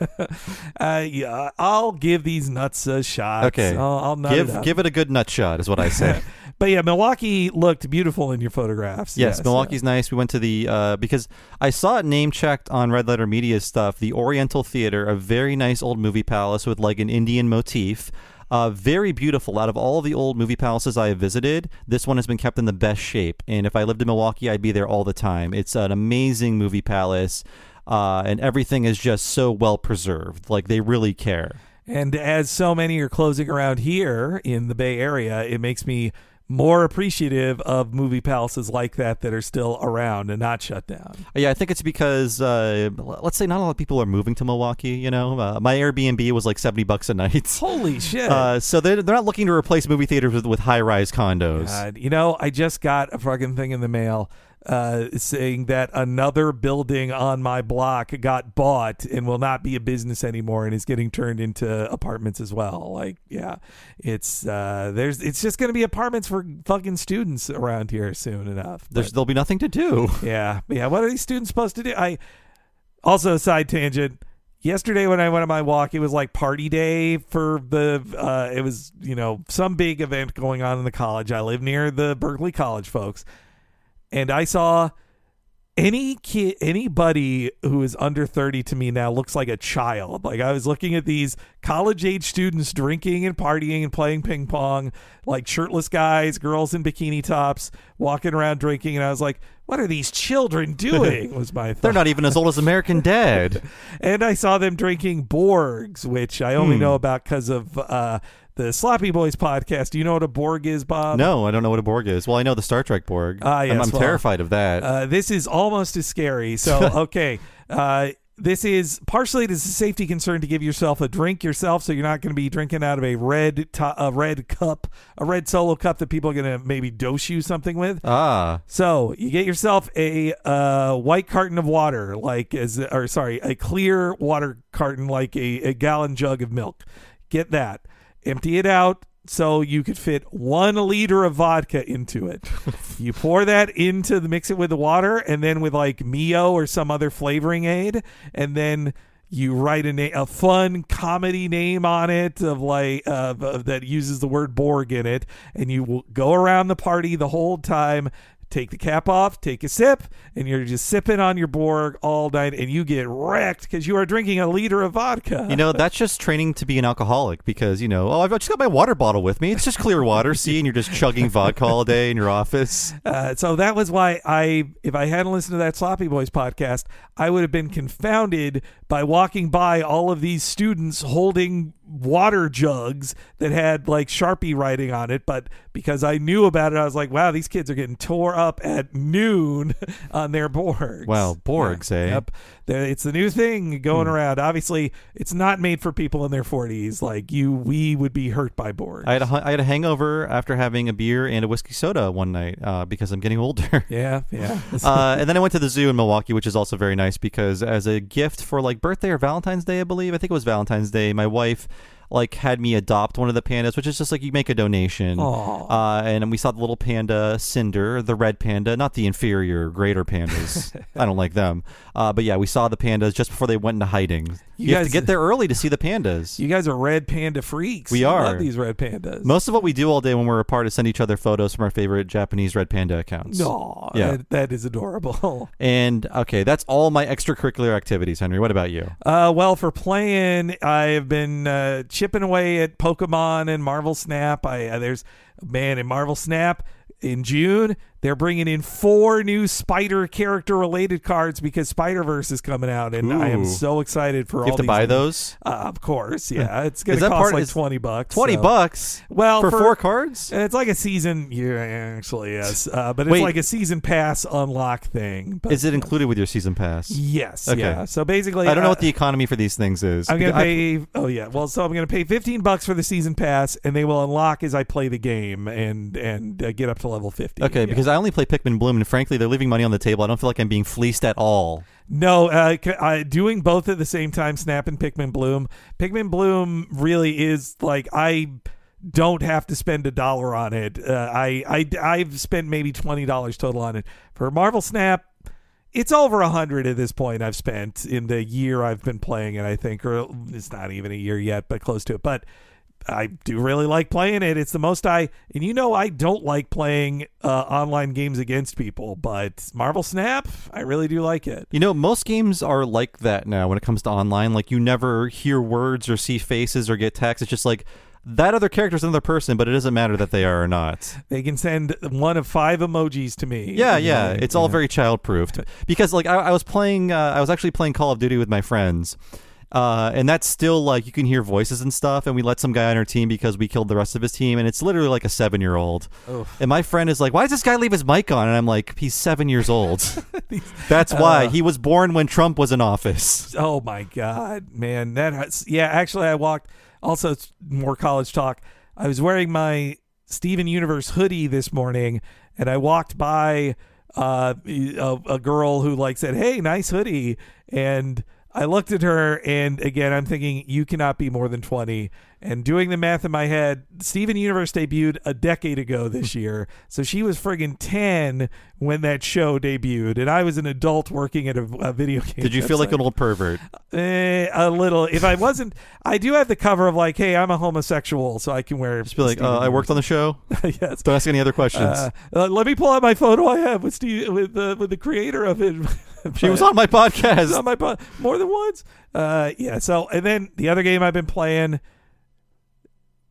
Uh, yeah, I'll give these nuts a shot.
okay.
I'll, I'll
give
it
give it a good nut shot is what I say.
But yeah, Milwaukee looked beautiful in your photographs.
Yes, Milwaukee's nice. We went to the uh, because I saw it name checked on Red Letter Media stuff. The Oriental Theater, a very nice old movie palace with like an Indian motif. Uh, very beautiful. Out of all the old movie palaces I have visited, this one has been kept in the best shape. And if I lived in Milwaukee, I'd be there all the time. It's an amazing movie palace, uh, and everything is just so well preserved. Like they really care.
And as so many are closing around here in the Bay Area, it makes me more appreciative of movie palaces like that that are still around and not shut down.
Yeah, I think it's because uh, let's say not a lot of people are moving to Milwaukee. You know, uh, my Airbnb was like seventy bucks a night.
Holy shit.
Uh, so they're, they're not looking to replace movie theaters with, with high rise condos.
God, you know, I just got a fucking thing in the mail uh, saying that another building on my block got bought and will not be a business anymore and is getting turned into apartments as well. Like, yeah, it's uh, there's it's just going to be apartments for fucking students around here soon enough. But,
there'll be nothing to do.
yeah, yeah. What are these students supposed to do? I also side tangent. Yesterday when I went on my walk, it was like party day for the. Uh, it was you know some big event going on in the college. I live near the Berkeley College folks, and I saw any kid, anybody who is under thirty to me now looks like a child. Like I was looking at these college age students drinking and partying and playing ping pong, like shirtless guys, girls in bikini tops, walking around drinking, and I was like, "What are these children doing?" Was my thought.
They're not even as old as American Dad.
And I saw them drinking Borgs, which I only
Hmm.
know about because of uh, the Sloppy Boys podcast. Do you know what a Borg is, Bob?
no, I don't know what a Borg is. Well, I know the Star Trek Borg.
Ah,
I'm-
yes,
I'm
well,
terrified of that.
Uh, this is almost as scary. So, okay. Uh, this is partially it is a safety concern to give yourself a drink yourself, so you're not going to be drinking out of a red to- a red cup, a red solo cup that people are going to maybe dose you something with.
ah,
So you get yourself a uh, white carton of water, like as or sorry, a clear water carton, like a, a gallon jug of milk. Get that, empty it out so you could fit one liter of vodka into it. you pour that into the mix it with the water, and then with like Mio or some other flavoring aid, and then. You write a, na- a fun comedy name on it of like of, of that uses the word Borg in it, and you will go around the party the whole time take the cap off, take a sip, and you're just sipping on your Borg all night, and you get wrecked because you are drinking a liter of vodka.
you know that's just training to be an alcoholic because you know, oh, I've just got my water bottle with me. It's just clear water. See, and you're just chugging vodka all day in your office.
Uh, so that was why I, if I hadn't listened to that Sloppy Boys podcast, I would have been confounded by walking by all of these students holding water jugs that had like Sharpie writing on it. But because I knew about it, I was like, wow, these kids are getting tore up at noon on their Borgs.
Wow, Borgs,
Yeah.
eh?
Yep. It's the new thing going around. Obviously, it's not made for people in their 40s. Like you, we would be hurt by Borgs.
I had a, had a hangover after having a beer and a whiskey soda one night uh, because I'm getting older.
yeah, yeah.
uh, and then I went to the zoo in Milwaukee, which is also very nice because as a gift for like birthday or Valentine's Day, I believe, I think it was Valentine's Day, my wife like had me adopt one of the pandas, which is just like you make a donation. Uh, and we saw the little panda Cinder, the red panda, not the inferior, greater pandas. I don't like them. Uh, but yeah, we saw the pandas just before they went into hiding. You,
You
have to
guys-
get there early to see the pandas.
You guys are red panda freaks.
We are.
I love these red pandas.
Most of what we do all day when we're apart is send each other photos from our favorite Japanese red panda accounts.
no,
Yeah.
that, that is adorable.
And okay, that's all my extracurricular activities, Henry. What about you?
Uh, well, for playing, I have been uh, chipping away at Pokemon and Marvel Snap. I uh, there's man in Marvel Snap in June. They're bringing in four new Spider character related cards because Spider Verse is coming out, and I am so excited for all.
You
all
have to buy those?
Uh, of course, yeah. It's gonna cost
part-
like twenty bucks.
20
so-
bucks?
Well,
for,
for-
four cards?
It's like a season. Yeah, actually, yes. Uh, but it's
Wait.
like a season pass unlock thing. But
Is it included with your season pass?
Yes.
Okay.
Yeah. So basically,
I don't know
uh,
what the economy for these things is.
I'm gonna
Because I-
pay. oh yeah. Well, so I'm gonna pay 15 bucks for the season pass, and they will unlock as I play the game and and uh, get up to level 50.
Okay,
Yeah.
because I only play Pikmin Bloom, and frankly, they're leaving money on the table. I don't feel like I'm being fleeced at all.
no, uh, c- uh, doing both at the same time, Snap and Pikmin Bloom. Pikmin Bloom really is like I don't have to spend a dollar on it. Uh, I I I've spent maybe twenty dollars total on it for Marvel Snap. It's over a hundred at this point. I've spent in the year I've been playing it. I think, or it's not even a year yet, but close to it. But I do really like playing it. It's the most I, and you know, I don't like playing uh, online games against people, but Marvel Snap, I really do like it.
You know, most games are like that now when it comes to online. Like, you never hear words or see faces or get text. It's just like that other character is another person, but it doesn't matter that they are or not.
They can send one of five emojis to me.
Yeah, yeah,
know,
it's all
yeah.
very child proofed. Because like I, I was playing, uh, I was actually playing Call of Duty with my friends, uh, and that's still like you can hear voices and stuff. And we let some guy on our team because we killed the rest of his team, and it's literally like a seven year old. And my friend is like, "Why does this guy leave his mic on?" And I'm like, "He's seven years old. that's why he was born when Trump was in office."
Oh my god, man! That has, yeah. Actually, I walked. Also, more college talk. I was wearing my Steven Universe hoodie this morning, and I walked by uh, a, a girl who like said, "Hey, nice hoodie," and I looked at her, and again, I'm thinking you cannot be more than 20. And doing the math in my head, Steven Universe debuted a decade ago this year, so she was friggin' 10 when that show debuted, and I was an adult working at a, a video game.
Did you feel like an old pervert?
Eh, a little. If I wasn't, I do have the cover of like, "Hey, I'm a homosexual, so I can wear."
Just be like, uh, "I worked on the show."
yes.
Don't ask any other questions.
Uh, uh, let me pull out my photo I have with Steve, with with the creator of it.
she was on my podcast.
on my pod more than once. Uh, yeah. So, and then the other game I've been playing,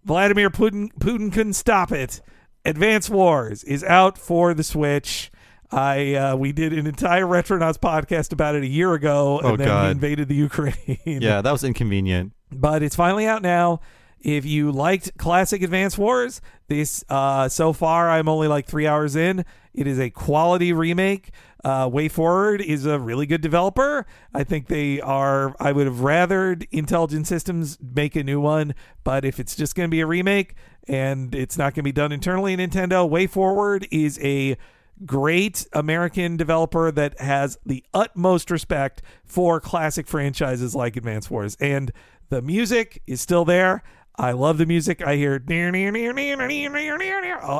Vladimir Putin. Putin couldn't stop it. Advance Wars is out for the Switch. I uh, we did an entire Retronauts podcast about it a year ago, and
Oh,
then
God.
he invaded the Ukraine.
yeah, that was inconvenient.
but it's finally out now. If you liked classic Advance Wars, this uh, so far I'm only like three hours in. It is a quality remake. Uh, Way Forward is a really good developer. I think they are. I would have rathered Intelligent Systems make a new one, but if it's just going to be a remake and it's not going to be done internally in Nintendo, Way Forward is a great American developer that has the utmost respect for classic franchises like Advance Wars. And the music is still there. I love the music. I hear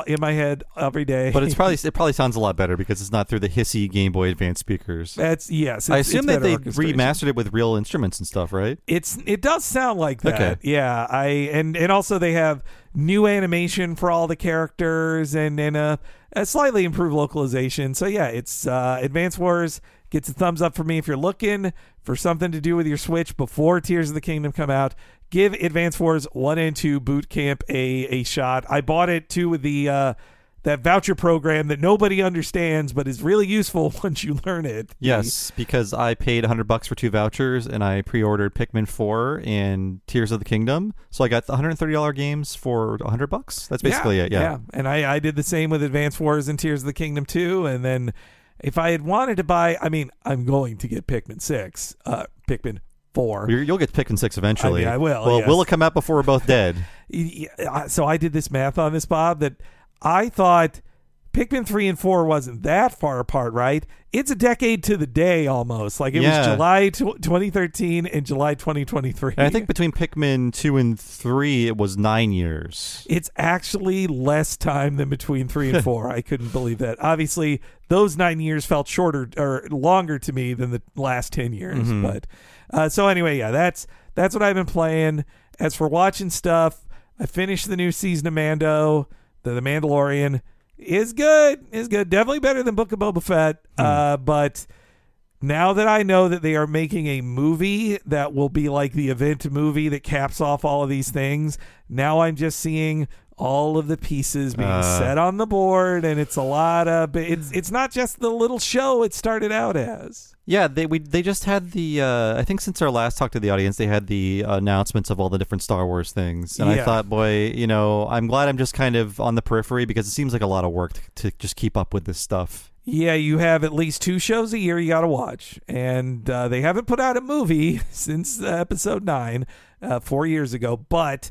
in my head every day.
But it's probably it probably sounds a lot better because it's not through the hissy Game Boy Advance speakers.
That's yes.
I assume that they remastered it with real instruments and stuff, right?
It's it does sound like that.
Okay.
Yeah. I and and also they have new animation for all the characters and and a, a slightly improved localization. So yeah, it's uh, Advance Wars gets a thumbs up for me if you're looking for something to do with your Switch before Tears of the Kingdom come out. Give Advance Wars 1 and 2 Boot Camp a a shot. I bought it too with the uh that voucher program that nobody understands but is really useful once you learn it.
Yes, because I paid 100 bucks for two vouchers and I pre-ordered Pikmin 4 and Tears of the Kingdom. So I got the $130 games for 100 bucks. That's basically it. Yeah. yeah.
And I, I did the same with Advance Wars and Tears of the Kingdom too And then if I had wanted to buy, I mean, I'm going to get Pikmin 6, uh, Pikmin 4.
You're, you'll get Pikmin 6 eventually.
I mean, I will,
Well,
yes.
will it come out before we're both dead?
So I did this math on this, Bob, that I thought Pikmin 3 and 4 wasn't that far apart, right? It's a decade to the day almost. Like it
Yeah.
was July tw 2013 and July 2023.
And I think between Pikmin two and three, it was nine years.
it's actually less time than between 3 and 4. I couldn't believe that. Obviously, those 9 years felt shorter or longer to me than the last 10 years, mm-hmm. but uh, so anyway, yeah, that's that's what I've been playing. As for watching stuff, I finished the new season of Mando, the, the Mandalorian is good. Is good. Definitely better than Book of Boba Fett. Uh, but now that I know that they are making a movie that will be like the event movie that caps off all of these things, now I'm just seeing all of the pieces being
Uh.
set on the board, and it's a lot of. It's it's not just the little show it started out as.
Yeah, they we they just had the. Uh, I think since our last talk to the audience, they had the announcements of all the different Star Wars things, and I thought, boy, you know, I'm glad I'm just kind of on the periphery because it seems like a lot of work to, to just keep up with this stuff.
Yeah, you have at least two shows a year you got to watch, and uh, they haven't put out a movie since uh, episode nine, uh, four years ago. But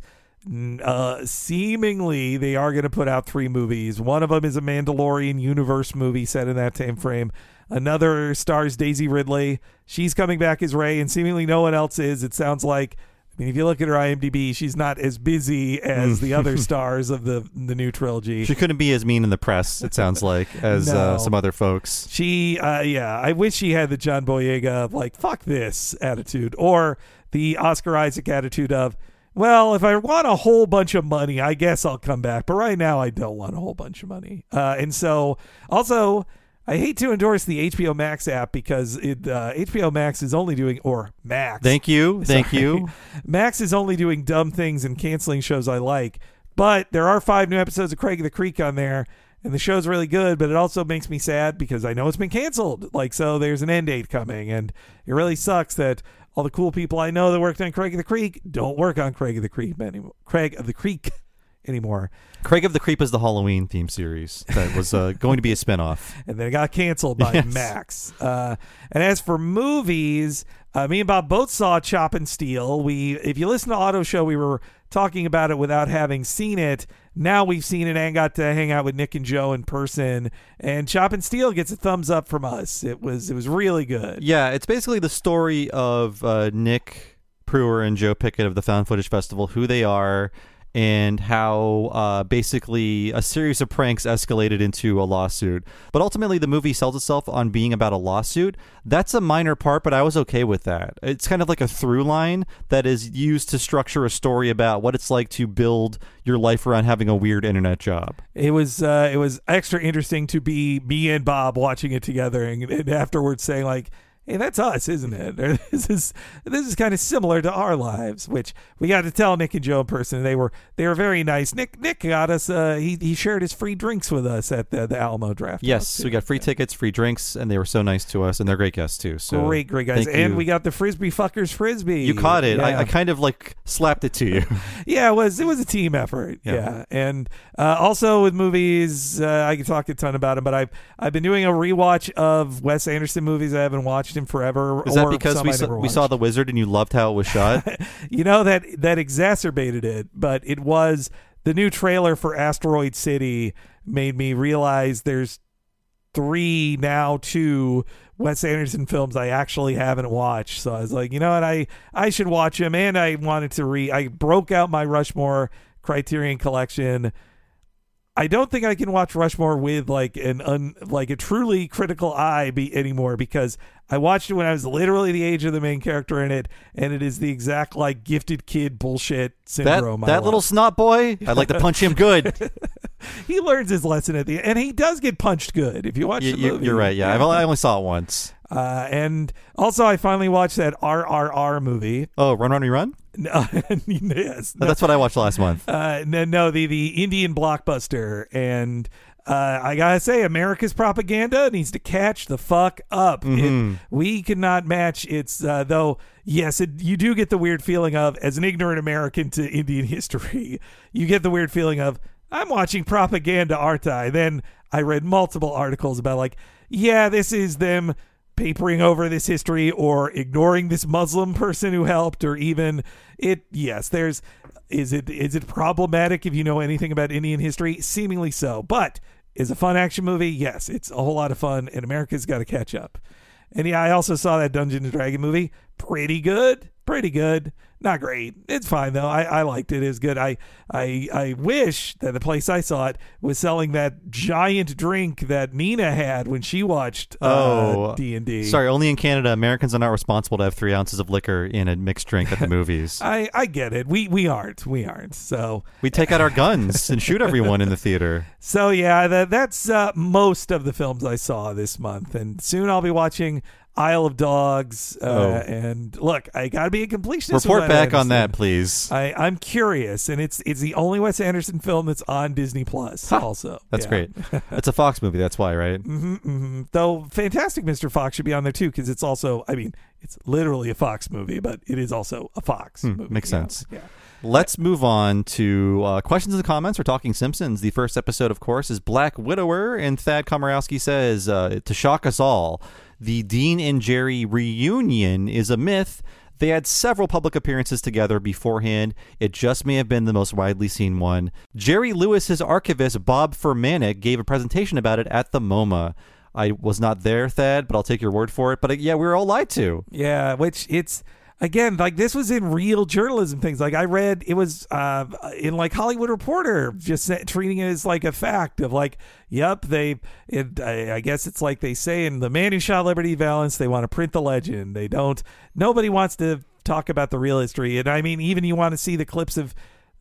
uh, seemingly, they are going to put out three movies. One of them is a Mandalorian universe movie set in that time frame. Another stars Daisy Ridley. She's coming back as Rey, and seemingly no one else is. It sounds like. I mean, if you look at her IMDb, she's not as busy as the other stars of the the new trilogy.
She couldn't be as mean in the press. It sounds like as uh, some other folks.
She, uh, yeah, I wish she had the John Boyega of like "fuck this" attitude, or the Oscar Isaac attitude of, "Well, if I want a whole bunch of money, I guess I'll come back, but right now I don't want a whole bunch of money." Uh, and so, also, I hate to endorse the HBO Max app because it uh, HBO Max is only doing or Max.
Thank you, thank
Sorry.
you.
Max is only doing dumb things and canceling shows I like. But there are five new episodes of Craig of the Creek on there, and the show's really good. But it also makes me sad because I know it's been canceled. Like, so there's an end date coming, and it really sucks that all the cool people I know that worked on Craig of the Creek don't work on Craig of the Creek anymore. Craig of the Creek anymore.
Craig of the Creep is the Halloween theme series that was uh, going to be a spinoff.
and then it got canceled by
Yes.
Max. Uh, and as for movies, uh, me and Bob both saw Chop and Steele. We, if you listen to Auto Show, we were talking about it without having seen it. Now we've seen it and got to hang out with Nick and Joe in person. And Chop and Steele gets a thumbs up from us. It was it was really good.
Yeah, it's basically the story of uh, Nick Prueher and Joe Pickett of the Found Footage Festival, who they are, and how uh, basically a series of pranks escalated into a lawsuit. But ultimately, the movie sells itself on being about a lawsuit. That's a minor part, but I was okay with that. It's kind of like a through line that is used to structure a story about what it's like to build your life around having a weird internet job.
It was uh, it was extra interesting to be me and Bob watching it together, and, and afterwards saying like, "Hey, that's us, isn't it?" Or, this is this is kind of similar to our lives, which we got to tell Nick and Joe in person. They were they were very nice. Nick Nick got us. Uh, he he shared his free drinks with us at the the Alamo draft.
Yes, we got free tickets, free drinks, and they were so nice to us, and they're great guests too. So
Great, great guys, and
you.
we got the frisbee fuckers frisbee.
You caught it. I,
Yeah.
I kind of like slapped it to you.
yeah, it was it was a team effort. Yeah,
Yeah.
and uh, also with movies, uh, I could talk a ton about them, but I've I've been doing a rewatch of Wes Anderson movies I haven't watched in forever.
Is that
or
because we saw, we saw. The Wizard and you loved how it was shot?
You know that that exacerbated it, but it was the new trailer for Asteroid City made me realize there's three now two Wes Anderson films I actually haven't watched. So I was like, you know what, I I should watch them, and I wanted to re. I broke out my Rushmore Criterion collection. I don't think I can watch Rushmore with like an un, like a truly critical eye be, anymore because I watched it when I was literally the age of the main character in it, and it is the exact like gifted kid bullshit
that
syndrome. I
that little snot boy, I'd like to punch him good.
he learns his lesson at the end, and he does get punched good if you watch
you,
the movie.
you're right. Yeah, I've, only- I only saw it once.
Uh, and also, I finally watched that RRR movie.
Oh, Run, Run, Run.
No, yes,
That's what I watched last month.
Uh, no, no, the the Indian blockbuster, and uh, I gotta say, America's propaganda needs to catch the fuck up. It- we cannot match its. Uh, though, yes, it, you do get the weird feeling of, as an ignorant American to Indian history, you get the weird feeling of, I'm watching propaganda, aren't I? Then I read multiple articles about like, yeah, this is them papering over this history or ignoring this Muslim person who helped or even it yes there's is it is it problematic if you know anything about Indian history seemingly so but is a fun action movie. Yes, it's a whole lot of fun, and America's got to catch up. And yeah, I also saw that Dungeons and Dragon movie. Pretty good. Pretty good. Not great. It's fine though. I, I liked it. It's good. I, I I wish that the place I saw it was selling that giant drink that Nina had when she watched
Oh,
D and D.
Sorry, only in Canada, Americans are not responsible to have three ounces of liquor in a mixed drink at the movies.
I I get it. We we aren't. We aren't. So
we take out our guns and shoot everyone in the theater.
So yeah, that that's uh, most of the films I saw this month, and soon I'll be watching Isle of Dogs. Uh,
Oh.
And look, I got to be a completionist.
Report back on that, please.
I, I'm curious, and it's it's the only Wes Anderson film that's on Disney Plus. Also,
That's
Yeah.
great. It's a Fox movie, that's why, right?
hmm hmm Though Fantastic Mr. Fox should be on there too, because it's also, I mean, it's literally a Fox movie, but it is also a Fox movie.
Hmm, makes
Yeah,
sense.
Yeah.
Let's move on to uh, questions and comments. We're talking Simpsons. The first episode, of course, is Black Widower, and Thad Komorowski says, uh, to shock us all, the Dean and Jerry reunion is a myth. They had several public appearances together beforehand. It just may have been the most widely seen one. Jerry Lewis's archivist, Bob Furmanek, gave a presentation about it at the MoMA. I was not there, Thad, but I'll take your word for it. But uh, yeah, we were all lied to.
Yeah, which it's again like this was in real journalism things. Like I read it was uh, in like Hollywood Reporter, just treating it as like a fact of like, yep, they. It, I, I guess it's like they say in the man who shot Liberty Valance, they want to print the legend. They don't. Nobody wants to talk about the real history, and I mean, even you want to see the clips of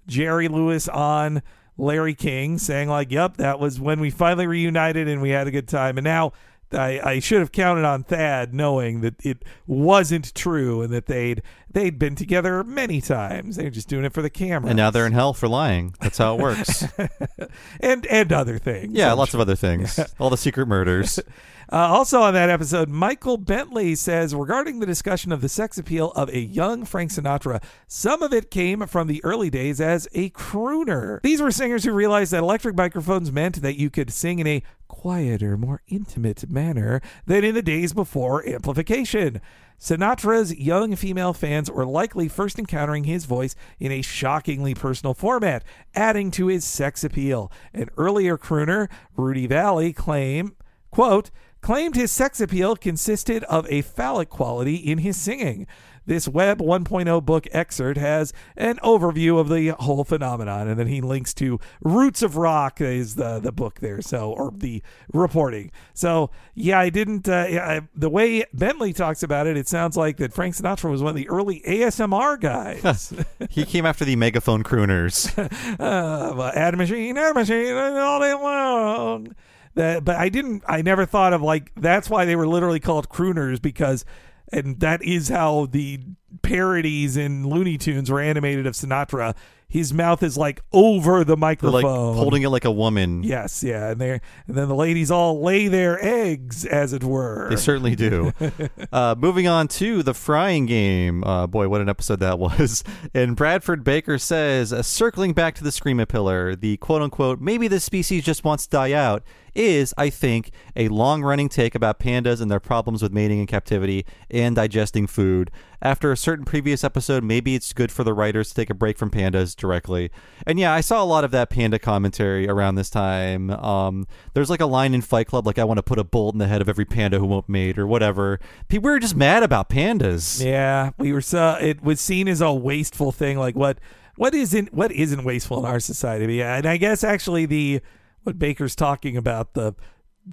Jerry Lewis on. Larry King saying like, "Yep, that was when we finally reunited and we had a good time." And now I, I should have counted on Thad knowing that it wasn't true and that they'd they'd been together many times. They're just doing it for the camera.
And now they're in hell for lying. That's how it works.
and and other things.
Yeah,
I'm
lots
sure.
of other things. All the secret murders.
Uh, also on that episode, Michael Bentley says regarding the discussion of the sex appeal of a young Frank Sinatra, some of it came from the early days as a crooner. These were singers who realized that electric microphones meant that you could sing in a quieter, more intimate manner than in the days before amplification. Sinatra's young female fans were likely first encountering his voice in a shockingly personal format, adding to his sex appeal. An earlier crooner, Rudy Vallée, claim, quote, claimed his sex appeal consisted of a phallic quality in his singing. This Web 1.0 book excerpt has an overview of the whole phenomenon, and then he links to Roots of Rock is the the book there, so or the reporting. So yeah, I didn't. Uh, I, the way Bentley talks about it, it sounds like that Frank Sinatra was one of the early ASMR guys.
he came after the megaphone crooners.
uh, ad machine, ad machine, all day long. That, but I didn't. I never thought of like that's why they were literally called crooners because, and that is how the parodies in Looney Tunes were animated of Sinatra. His mouth is like over the microphone,
like holding it like a woman.
Yes, yeah, and they and then the ladies all lay their eggs, as it were.
They certainly do. uh, moving on to the frying game. Uh, boy, what an episode that was. And Bradford Baker says, uh, circling back to the Screamapillar, the quote unquote, maybe this species just wants to die out, is, I think, a long running take about pandas and their problems with mating in captivity and digesting food. After a certain previous episode, maybe it's good for the writers to take a break from pandas directly. And yeah, I saw a lot of that panda commentary around this time. Um, there's like a line in Fight Club, like, I want to put a bullet in the head of every panda who won't mate or whatever. People were just mad about pandas.
Yeah, we were so it was seen as a wasteful thing. Like what what isn't what isn't wasteful in our society? And I guess actually the what Baker's talking about the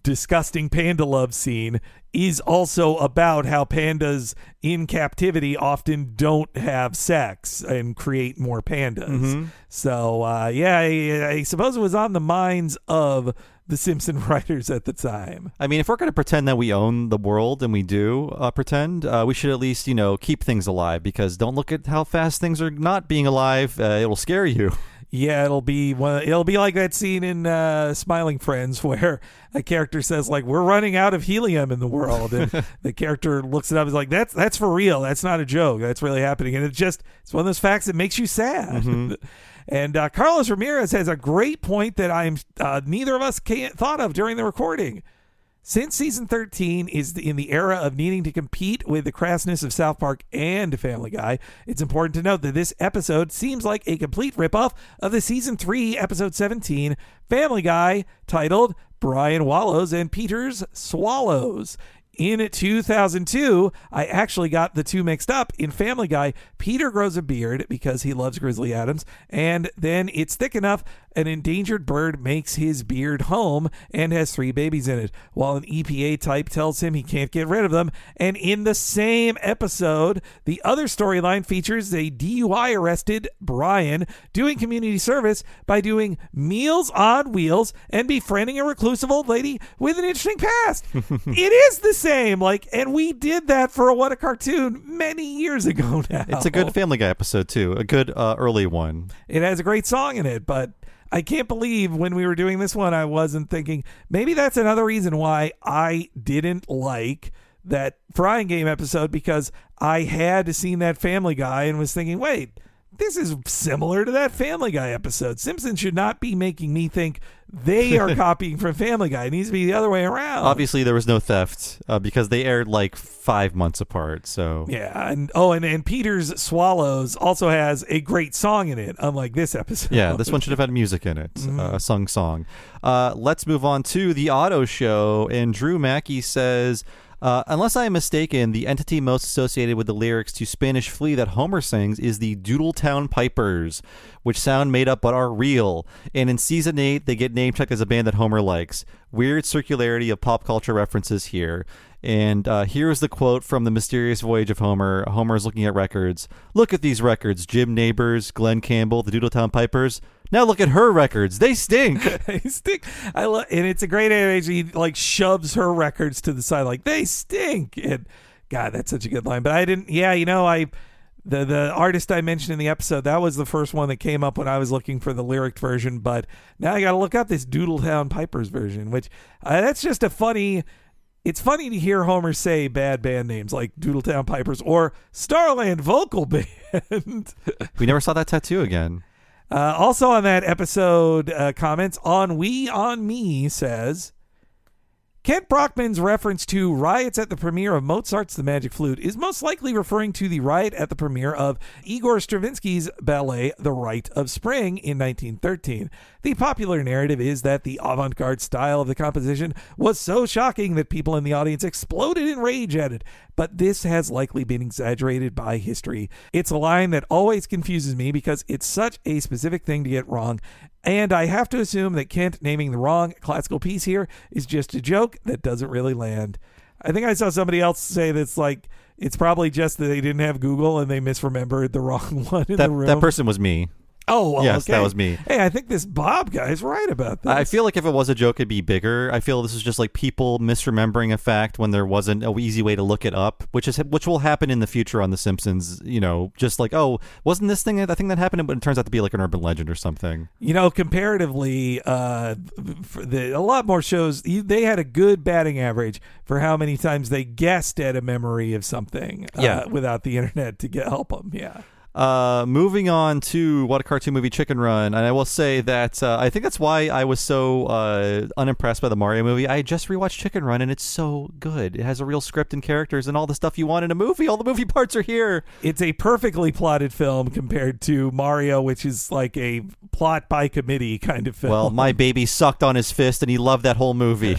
disgusting panda love scene is also about how pandas in captivity often don't have sex and create more pandas. So uh, yeah, I, I suppose it was on the minds of the Simpson writers at the time.
I mean, if we're going to pretend that we own the world, and we do uh, pretend, uh, we should at least, you know, keep things alive because don't look at how fast things are not being alive. Uh, it'll scare you.
Yeah, it'll be one. It'll be like that scene in uh, Smiling Friends where a character says like, "We're running out of helium in the world," and the character looks it up. Is like, "That's that's for real. That's not a joke. That's really happening." And it's just it's one of those facts that makes you sad. and uh, Carlos Ramirez has a great point that I'm uh, neither of us can't thought of during the recording. Since season 13 is in the era of needing to compete with the crassness of South Park and Family Guy, it's important to note that this episode seems like a complete ripoff of the season 3, episode 17, Family Guy, titled Brian Wallows and Peters Swallows. In 2002, I actually got the two mixed up. In Family Guy, Peter grows a beard because he loves Grizzly Adams, and then it's thick enough an endangered bird makes his beard home and has three babies in it, while an EPA type tells him he can't get rid of them. And in the same episode, the other storyline features a DUI arrested Brian doing community service by doing Meals on Wheels and befriending a reclusive old lady with an interesting past. it is the same. Like, and we did that for a What a Cartoon many years ago now.
It's a good Family Guy episode too, a good uh, early one.
It has a great song in it, but I can't believe when we were doing this one, I wasn't thinking maybe that's another reason why I didn't like that frying game episode because I had seen that Family Guy and was thinking, wait, this is similar to that Family Guy episode. Simpson should not be making me think they are copying from Family Guy. It needs to be the other way around.
Obviously, there was no theft uh, because they aired like five months apart. So
Yeah, and oh, and, and Peter's Swallows also has a great song in it, unlike this episode.
yeah, this one should have had music in it, uh, a sung song. Uh, let's move on to the auto show. And Drew Mackey says. Uh, unless I am mistaken, the entity most associated with the lyrics to Spanish Flea that Homer sings is the Doodletown Pipers, which sound made up but are real. And in season 8, they get name checked as a band that Homer likes. Weird circularity of pop culture references here. And uh, here's the quote from The Mysterious Voyage of Homer. Homer is looking at records. Look at these records Jim Nabors, Glen Campbell, the Doodletown Pipers. Now look at her records. They stink.
they stink. I and it's a great image. He like shoves her records to the side, like they stink. And God, that's such a good line. But I didn't. Yeah, you know, I the the artist I mentioned in the episode that was the first one that came up when I was looking for the lyric version. But now I got to look up this Doodletown Pipers version, which uh, that's just a funny. It's funny to hear Homer say bad band names like Doodletown Pipers or Starland Vocal Band.
we never saw that tattoo again.
Uh, also on that episode, uh, comments on We On Me says Kent Brockman's reference to riots at the premiere of Mozart's The Magic Flute is most likely referring to the riot at the premiere of Igor Stravinsky's ballet The Rite of Spring in 1913. The popular narrative is that the avant garde style of the composition was so shocking that people in the audience exploded in rage at it, but this has likely been exaggerated by history. It's a line that always confuses me because it's such a specific thing to get wrong, and I have to assume that Kent naming the wrong classical piece here is just a joke that doesn't really land. I think I saw somebody else say that's like it's probably just that they didn't have Google and they misremembered the wrong one in
That,
the room.
that person was me.
Oh, well,
yes, that was me.
Hey, I think this Bob guy is right about this.
I feel like if it was a joke, it'd be bigger. I feel this is just like people misremembering a fact when there wasn't a easy way to look it up, which is which will happen in the future on The Simpsons. You know, just like oh, wasn't this thing a thing that happened? But it turns out to be like an urban legend or something.
You know, comparatively, uh, for the, a lot more shows they had a good batting average for how many times they guessed at a memory of something. uh,
Yeah.
without the internet to get help them. Yeah.
Uh, moving on to what a cartoon movie, Chicken Run, and I will say that uh, I think that's why I was so uh, unimpressed by the Mario movie. I just rewatched Chicken Run, and it's so good. It has a real script and characters and all the stuff you want in a movie. All the movie parts are here.
It's a perfectly plotted film compared to Mario, which is like a plot by committee kind of film.
Well, my baby sucked on his fist, and he loved that whole movie.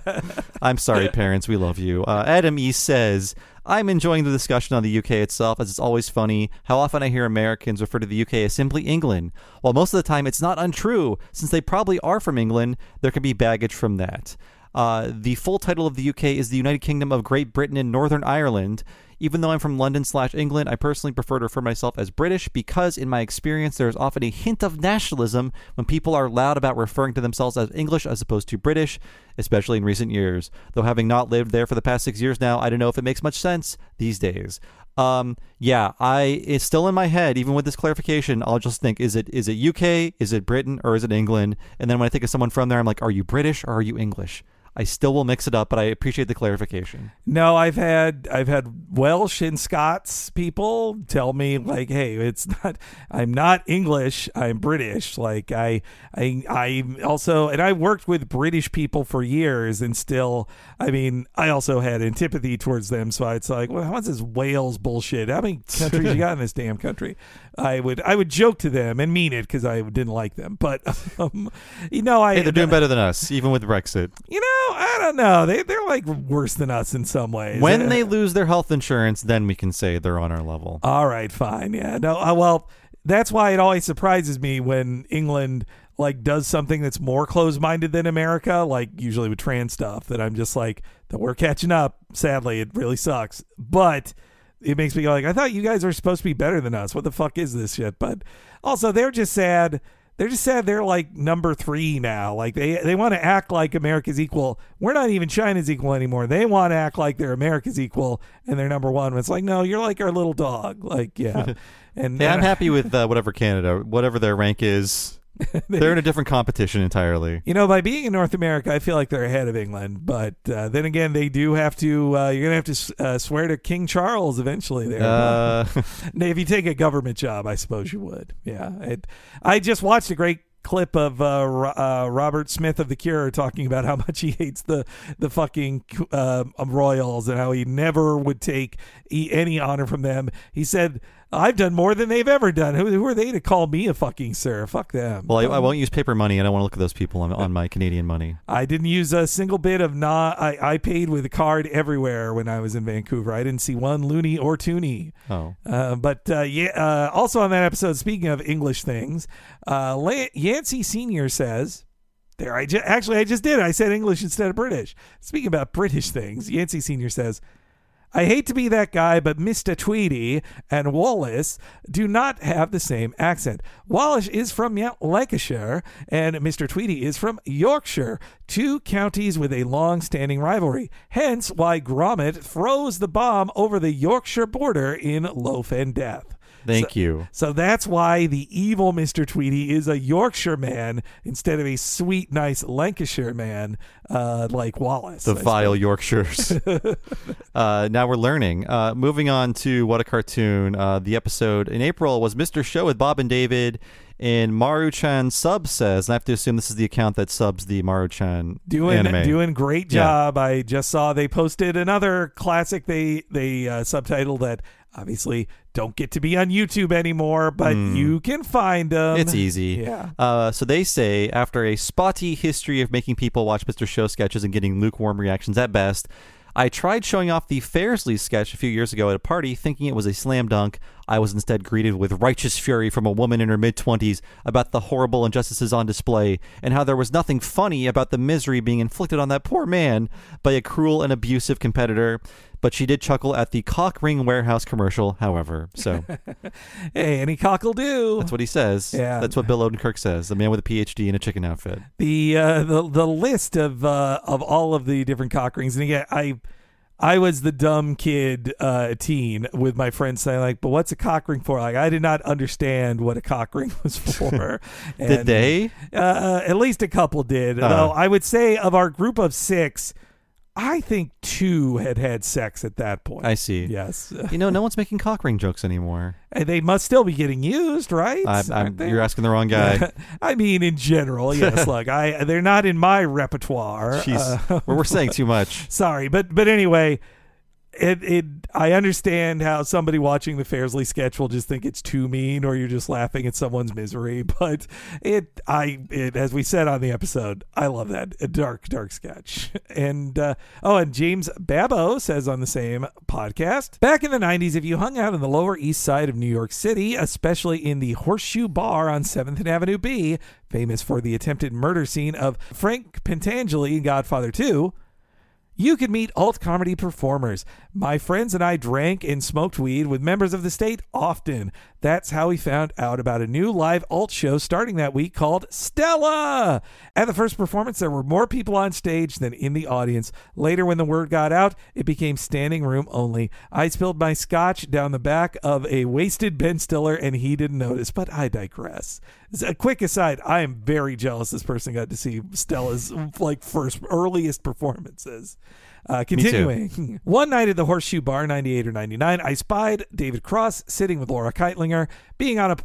I'm sorry, parents. We love you. Uh, Adam E says, I'm enjoying the discussion on the UK itself, as it's always funny how often I hear Americans refer to the UK as simply England. While most of the time it's not untrue, since they probably are from England, there can be baggage from that. Uh, the full title of the UK is the United Kingdom of Great Britain and Northern Ireland. Even though I'm from London slash England, I personally prefer to refer myself as British because, in my experience, there is often a hint of nationalism when people are loud about referring to themselves as English as opposed to British, especially in recent years. Though having not lived there for the past six years now, I don't know if it makes much sense these days. Um, yeah, I it's still in my head. Even with this clarification, I'll just think: is it is it UK, is it Britain, or is it England? And then when I think of someone from there, I'm like, are you British or are you English? I still will mix it up, but I appreciate the clarification.
No, I've had I've had Welsh and Scots people tell me like, "Hey, it's not. I'm not English. I'm British." Like I I I also and I worked with British people for years, and still, I mean, I also had antipathy towards them. So it's like, well, what's this Wales bullshit? How many countries you got in this damn country? I would I would joke to them and mean it because I didn't like them, but um, you know, I
Hey, they're doing better than us, even with Brexit.
You know, I don't know. They they're like worse than us in some ways.
When
Uh,
they lose their health insurance, then we can say they're on our level.
All right, fine. Yeah. No, uh, well, that's why it always surprises me when England like does something that's more closed-minded than America, like usually with trans stuff that I'm just like that we're catching up. Sadly, it really sucks. But it makes me go like, I thought you guys are supposed to be better than us. What the fuck is this shit? But also they're just sad. They're just sad they're like number three now. Like they they want to act like America's equal. We're not even China's equal anymore. They want to act like they're America's equal and they're number one. It's like, no, you're like our little dog. Like, yeah. And
Yeah, I'm happy with uh, whatever Canada, whatever their rank is. They're in a different competition entirely.
You know, by being in North America, I feel like they're ahead of England. But uh, then again, they do have to. Uh, you're gonna have to uh, swear to King Charles eventually. There,
Uh,
if you take a government job, I suppose you would. Yeah, it, I just watched a great clip of uh, uh, Robert Smith of The Cure talking about how much he hates the the fucking uh, Royals and how he never would take any honor from them. He said. I've done more than they've ever done. Who, who are they to call me a fucking sir? Fuck them.
well, I, I won't use paper money. I don't want to look at those people on, on my Canadian money.
I didn't use a single bit of not. I, I paid with a card everywhere when I was in Vancouver. I didn't see one loonie or toonie.
Oh,
Uh, but uh, yeah, uh, also on that episode, speaking of English things, uh, La- Yancey Senior says. There, I ju- actually I just did. I said English instead of British. Speaking about British things, Yancey Senior says, "I hate to be that guy, but Mister Tweedy and Wallace do not have the same accent. Wallace is from Lancashire, and Mister Tweedy is from Yorkshire, two counties with a long-standing rivalry. Hence, why Gromit throws the bomb over the Yorkshire border in Loaf and Death."
Thank you.
So that's why the evil Mr. Tweedy is a Yorkshire man instead of a sweet, nice Lancashire man uh, like Wallace.
The
I
vile Yorkshires. uh, now we're learning. Uh, moving on to What a Cartoon. Uh, the episode in April was Mr. Show with Bob and David. And Maru-chan sub says, and I have to assume this is the account that subs the Maru-chan
doing
anime.
doing great
Yeah.
job. I just saw they posted another classic. They they uh, subtitled that obviously don't get to be on YouTube anymore, but you can find them.
It's easy.
Yeah.
Uh, so they say after a spotty history of making people watch Mr. Show sketches and getting lukewarm reactions at best, I tried showing off the Fairsley sketch a few years ago at a party, thinking it was a slam dunk. I was instead greeted with righteous fury from a woman in her mid 20s about the horrible injustices on display and how there was nothing funny about the misery being inflicted on that poor man by a cruel and abusive competitor. But she did chuckle at the cock ring warehouse commercial, however. So
Hey, any cockle do.
that's what he says.
Yeah.
That's what Bill Odenkirk says. The man with a PhD in a chicken outfit.
the uh, the the list of uh, of all of the different cock rings, and again, I I was the dumb kid uh, teen with my friends saying like, "But what's a cock ring for?" Like, I did not understand what a cock ring was for.
Did
And,
they?
Uh, at least a couple did.
Uh.
Though I would say of our group of six, I think two had had sex at that point.
I see.
Yes,
You know, no one's making cock ring jokes anymore.
And they must still be getting used, right?
I, I'm, you're asking the wrong guy.
I mean, in general, yes. look, I they're not in my repertoire.
Jeez,
Uh,
we're, we're saying too much.
sorry, but but anyway, it it I understand how somebody watching the Fairsley sketch will just think it's too mean, or you're just laughing at someone's misery. But it I it as we said on the episode, I love that a dark dark sketch. And uh, oh, and James Babbo says on the same podcast, back in the '90s, if you hung out on the Lower East Side of New York City, especially in the Horseshoe Bar on Seventh and Avenue B, famous for the attempted murder scene of Frank Pentangeli in Godfather 2. You could meet alt comedy performers. My friends and I drank and smoked weed with members of the state often. That's how we found out about a new live alt show starting that week called Stella. At the first performance, there were more people on stage than in the audience. Later, when the word got out, it became standing room only. I spilled my scotch down the back of a wasted Ben Stiller, and he didn't notice, but I digress. A quick aside, I am very jealous this person got to see Stella's like first earliest performances. Uh, continuing, one night at the Horseshoe Bar, 98 or 99, I spied David Cross sitting with Laura Kightlinger, being on a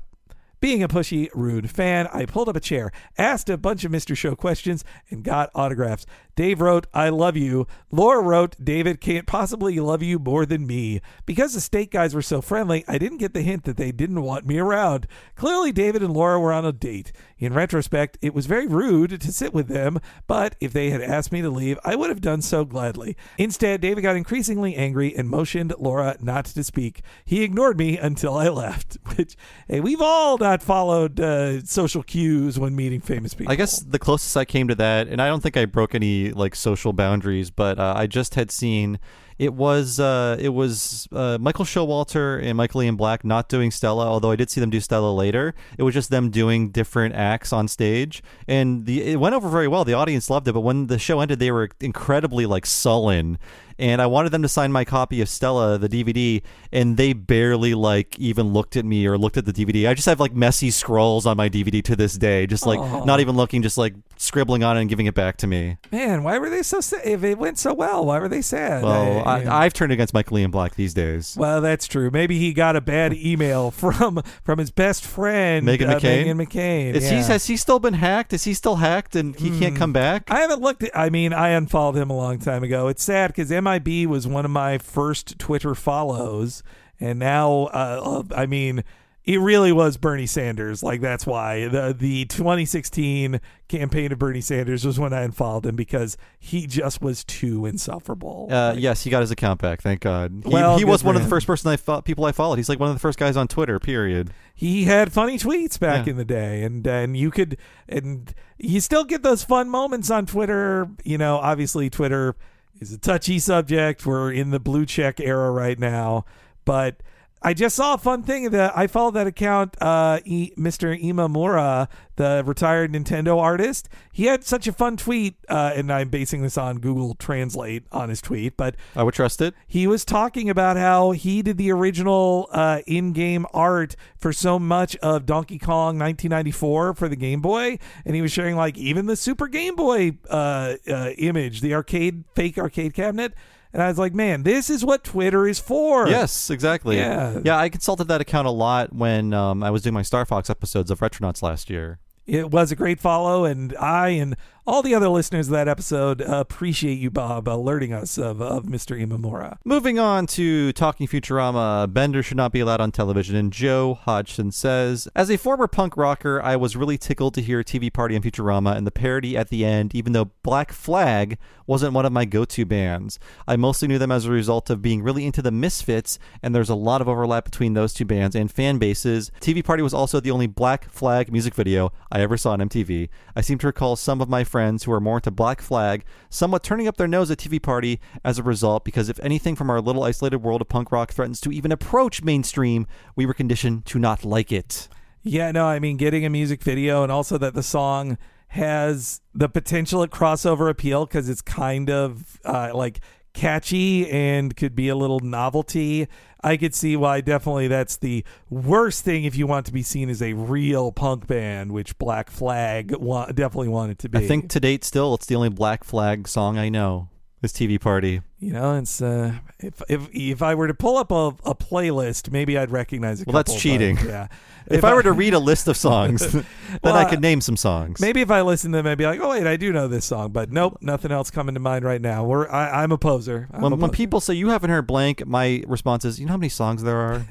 being a pushy, rude fan, I pulled up a chair, asked a bunch of Mr. Show questions, and got autographs. Dave wrote, I love you. Laura wrote, David can't possibly love you more than me. Because the state guys were so friendly, I didn't get the hint that they didn't want me around. Clearly, David and Laura were on a date. In retrospect, it was very rude to sit with them, but if they had asked me to leave, I would have done so gladly. Instead, David got increasingly angry and motioned Laura not to speak. He ignored me until I left, which, hey, we've all not followed uh, social cues when meeting famous people.
I guess the closest I came to that, and I don't think I broke any like social boundaries, but uh, I just had seen it was uh, it was uh, Michael Showalter and Michael Ian Black not doing Stella, although I did see them do Stella later. It was just them doing different acts on stage, and the it went over very well. The audience loved it, but when the show ended, they were incredibly like sullen. And I wanted them to sign my copy of Stella, the DVD, and they barely like even looked at me or looked at the DVD. I just have like messy scrolls on my DVD to this day, just like not even looking, just like scribbling on it and giving it back to me.
Man, why were they so sad? If it went so well, why were they sad?
Well,
I-
I've turned against Michael Ian Black these days.
well, that's true. Maybe he got a bad email from from his best friend,
Meghan
uh,
McCain?
Meghan McCain.
Is
yeah.
he has he still been hacked? Is he still hacked and he can't come back?
I haven't looked at. I mean, I unfollowed him a long time ago. It's sad because MIB was one of my first Twitter follows, and now, uh, I mean, it really was Bernie Sanders. Like that's why the the 2016 campaign of Bernie Sanders was when I unfollowed him because he just was too insufferable.
Uh, yes, he got his account back. Thank God. He,
Well,
he was one of the first person I fo- people I followed. He's like one of the first guys on Twitter. Period.
he had funny tweets back
Yeah.
in the day and and you could and you still get those fun moments on Twitter you know obviously Twitter is a touchy subject. We're in the blue check era right now. But I just saw a fun thing that I followed that account, uh, e- Mr. Imamura, the retired Nintendo artist. He had such a fun tweet, uh, and I'm basing this on Google Translate on his tweet, but
I would trust it.
he was talking about how he did the original uh, in-game art for so much of Donkey Kong 1994 for the Game Boy, and he was sharing like even the Super Game Boy uh, uh, image, the arcade fake arcade cabinet. And I was like, man, this is what Twitter is for.
Yes, exactly.
Yeah.
yeah. I consulted that account a lot when um, I was doing my Star Fox episodes of Retronauts last year.
It was a great follow, and I and all the other listeners of that episode appreciate you, Bob, alerting us of, of Mr. Imamura.
Moving on to Talking Futurama, Bender should not be allowed on television, and Joe Hodgson says, As a former punk rocker, I was really tickled to hear TV Party on Futurama and the parody at the end, even though Black Flag wasn't one of my go to bands. I mostly knew them as a result of being really into the Misfits, and there's a lot of overlap between those two bands and fan bases. TV Party was also the only Black Flag music video I ever saw on MTV. I seem to recall some of my friends who are more into Black Flag somewhat turning up their nose at TV Party as a result, because if anything from our little isolated world of punk rock threatens to even approach mainstream, we were conditioned to not like it.
Yeah, no, I mean, getting a music video and also that the song has the potential at crossover appeal because it's kind of uh, like catchy and could be a little novelty. I could see why definitely that's the worst thing if you want to be seen as a real punk band, which Black Flag wa- definitely wanted to be.
I think to date, still, it's the only Black Flag song I know. This TV Party.
you know, it's uh, if if if I were to pull up a, a playlist, maybe I'd recognize a
Well, that's cheating.
yeah.
If, I were to read a list of songs, then
Well,
I
I-
could name some songs.
Maybe if I listen to them, I'd be like, "Oh wait, I do know this song," but nope, nothing else coming to mind right now. We're I, I'm a poser. I'm
When,
a
when people say you haven't heard blank, my response is, you know how many songs there are?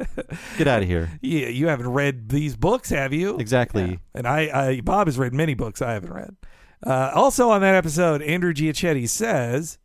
Get out of here.
yeah, you haven't read these books, have you?
Exactly.
Yeah. And I, I, Bob has read many books I haven't read. Uh, also on that episode, Andrew Giachetti says,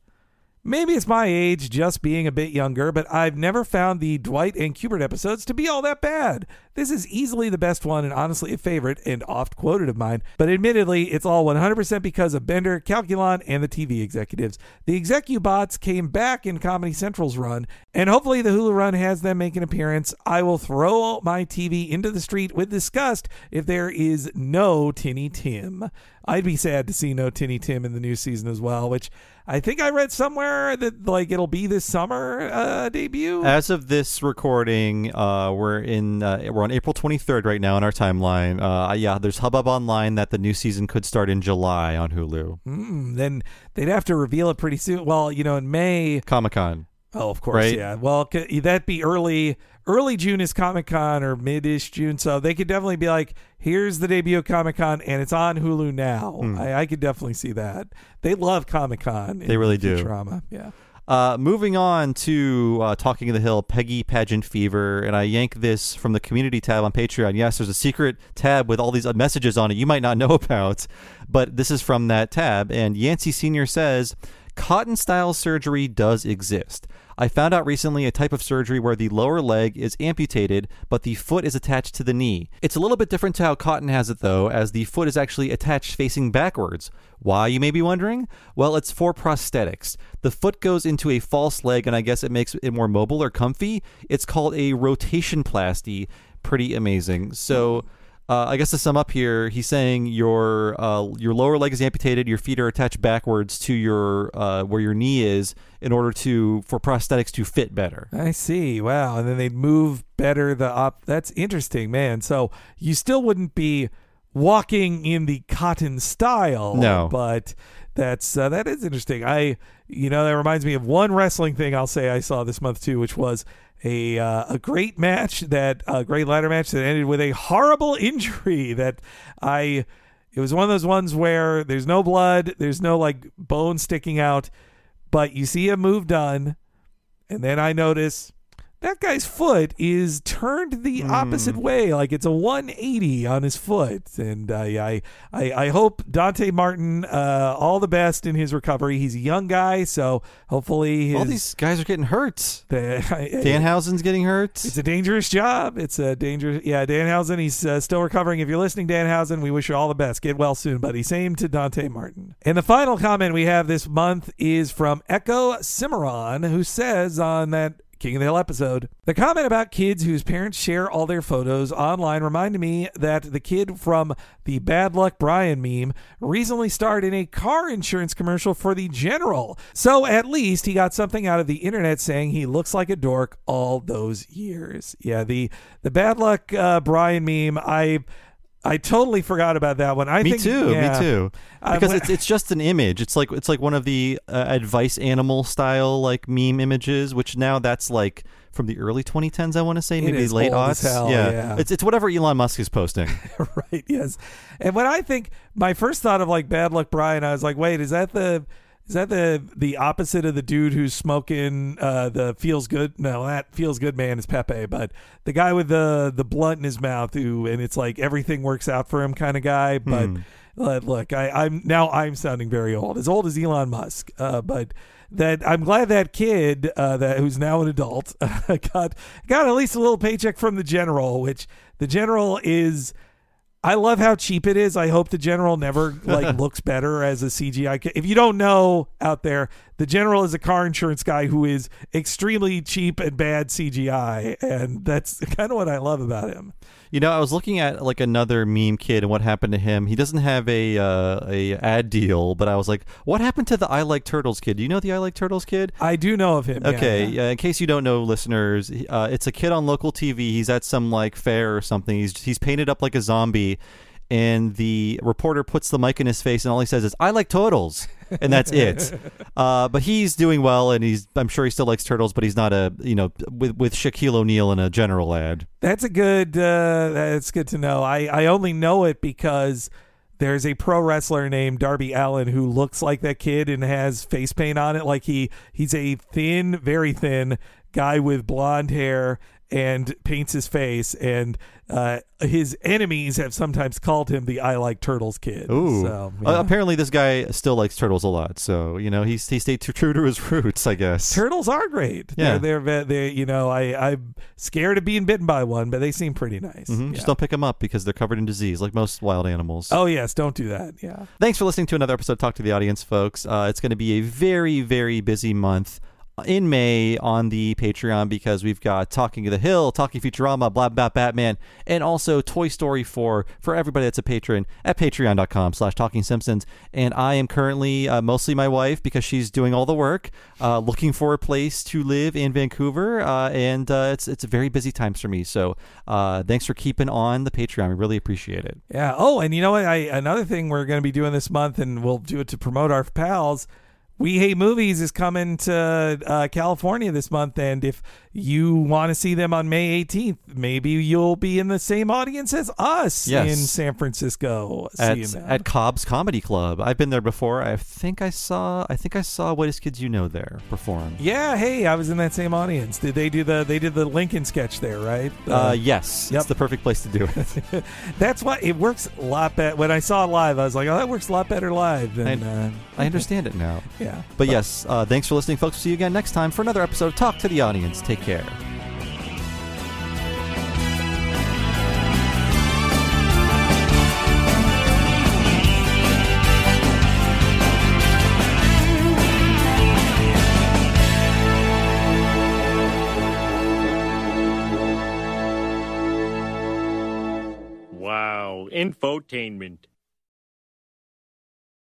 "Maybe it's my age, just being a bit younger, but I've never found the Dwight and Cubert episodes to be all that bad. This is easily the best one and honestly a favorite and oft quoted of mine. But admittedly, it's all 100% because of Bender, Calculon, and the TV executives. The Execubots came back in Comedy Central's run, and hopefully the Hulu run has them make an appearance. I will throw my TV into the street with disgust if there is no Tinny Tim. I'd be sad to see no Tinny Tim in the new season as well, which I think I read somewhere that like it'll be this summer uh, debut.
As of this recording, uh, we're in uh, we're on April 23rd right now in our timeline. Uh, yeah, there's hubbub online that the new season could start in July on Hulu.
Mm, then they'd have to reveal it pretty soon. Well, you know, in May.
Comic Con.
Oh, of course,
Right?
yeah. Well, could that be early? Early June is Comic Con or mid-ish June, so they could definitely be like, "Here's the debut of Comic Con, and it's on Hulu now." I, I could definitely see that. They love Comic Con.
They really do.
Drama, yeah.
Uh, moving on to uh, Talking of the Hill, Peggy Pageant Fever, and I yank this from the community tab on Patreon. Yes, there's a secret tab with all these uh, messages on it you might not know about, but this is from that tab. And Yancey Sr. says, Cotton style surgery does exist. I found out recently a type of surgery where the lower leg is amputated, but the foot is attached to the knee. It's a little bit different to how Cotton has it, though, as the foot is actually attached facing backwards. Why, you may be wondering? Well, it's for prosthetics. The foot goes into a false leg, and I guess it makes it more mobile or comfy. It's called a rotationplasty. Pretty amazing. So. Uh, I guess to sum up here, he's saying your uh, your lower leg is amputated, your feet are attached backwards to your uh, where your knee is in order to for prosthetics to fit better.
I see. Wow. And then they'd move better the op. That's interesting, man. So you still wouldn't be walking in the cotton style.
No.
But that's uh, that is interesting. I you know that reminds me of one wrestling thing I'll say I saw this month too, which was a uh, a great match that a great ladder match that ended with a horrible injury that I. It was one of those ones where there's no blood, there's no like bone sticking out, but you see a move done, and then I notice that guy's foot is turned the opposite way, like it's a 180 on his foot. And I, I, I hope Dante Martin uh, all the best in his recovery. He's a young guy, so hopefully his,
All these guys are getting hurt.
the,
Danhausen's getting hurt.
it's a dangerous job. It's a dangerous. Yeah, Danhausen. He's uh, still recovering. If you're listening, Danhausen, we wish you all the best. Get well soon, buddy. Same to Dante Martin. And the final comment we have this month is from Echo Cimarron, who says on that King of the Hill episode. The comment about kids whose parents share all their photos online reminded me that the kid from the Bad Luck Brian meme recently starred in a car insurance commercial for the General. So at least he got something out of the internet saying he looks like a dork all those years. Yeah, the the Bad Luck uh, Brian meme, I I totally forgot about that one. I
me
think,
too.
yeah.
Me too.
Uh,
Because it's it's just an image. It's like it's like one of the uh, advice animal style like meme images, which now that's like from the early 2010s. I want to say maybe late aughts.
hell,
yeah.
yeah.
it's it's whatever Elon Musk is posting.
right yes and when i think my first thought of like bad luck brian i was like wait is that the is that the the opposite of the dude who's smoking uh the feels good no that feels good man is pepe but the guy with the the blunt in his mouth who and it's like everything works out for him kind of guy but uh, look i i'm now i'm sounding very old as old as elon musk uh but that I'm glad that kid uh, that who's now an adult got got at least a little paycheck from the general, which the general is. I love how cheap it is. I hope the general never like looks better as a CGI. If you don't know out there, the general is a car insurance guy who is extremely cheap and bad CGI, and that's kind of what I love about him.
You know, I was looking at like another meme kid and what happened to him. He doesn't have a uh, a ad deal, but I was like, what happened to the I Like Turtles kid? Do you know the I Like Turtles kid?
I do know of him.
Okay,
yeah.
yeah. in case you don't know, listeners, uh, it's a kid on local TV. He's at some like fair or something. He's he's painted up like a zombie, and the reporter puts the mic in his face, and all he says is "I like turtles," and that's it. uh, but he's doing well, and he's I'm sure he still likes turtles, but he's not a you know with with Shaquille O'Neal in a general ad.
That's a good. Uh, that's good to know. I I only know it because there's a pro wrestler named Darby Allin who looks like that kid and has face paint on it. Like he he's a thin, very thin guy with blonde hair and paints his face, and uh, his enemies have sometimes called him the "I like turtles" kid.
Ooh.
So,
Uh, apparently, this guy still likes turtles a lot. So you know, he's he stayed tr- true to his roots, I guess.
Turtles are great.
Yeah.
they're, they're, they you know, I I'm scared of being bitten by one, but they seem pretty nice.
Mhm,
Yeah.
Just don't pick them up because they're covered in disease, like most wild animals.
Oh yes, don't do that. Yeah.
Thanks for listening to another episode of Talk to the Audience, folks. Uh, it's going to be a very, very busy month in May on the Patreon because we've got Talking of the Hill, Talking Futurama, Blah Blah Batman, and also Toy Story 4 for everybody that's a patron at patreon.com slash Talking Simpsons. And I am currently uh, mostly my wife because she's doing all the work, uh, looking for a place to live in Vancouver. Uh, and uh, it's, it's very busy times for me. So uh, thanks for keeping on the Patreon. We really appreciate it.
Yeah. Oh, and you know what? I another thing we're going to be doing this month, and we'll do it to promote our pals. We Hate Movies is coming to uh, California this month, and if you want to see them on May 18th, maybe you'll be in the same audience as us
Yes.
in San Francisco.
at, at Cobb's Comedy Club. I've been there before. I think I saw I think I saw Whitest Kids U' Know there perform.
yeah, hey, I was in that same audience. Did they do the they did the Lincoln sketch there, right?
Uh, yes,
Yep.
it's the perfect place to do it.
That's why it works a lot better. When I saw it live, I was like, oh, that works a lot better live than. uh,
I understand it now.
yeah.
But yes, uh, thanks for listening, folks. See you again next time for another episode of Talk to the Audience. Take care.
Wow, infotainment.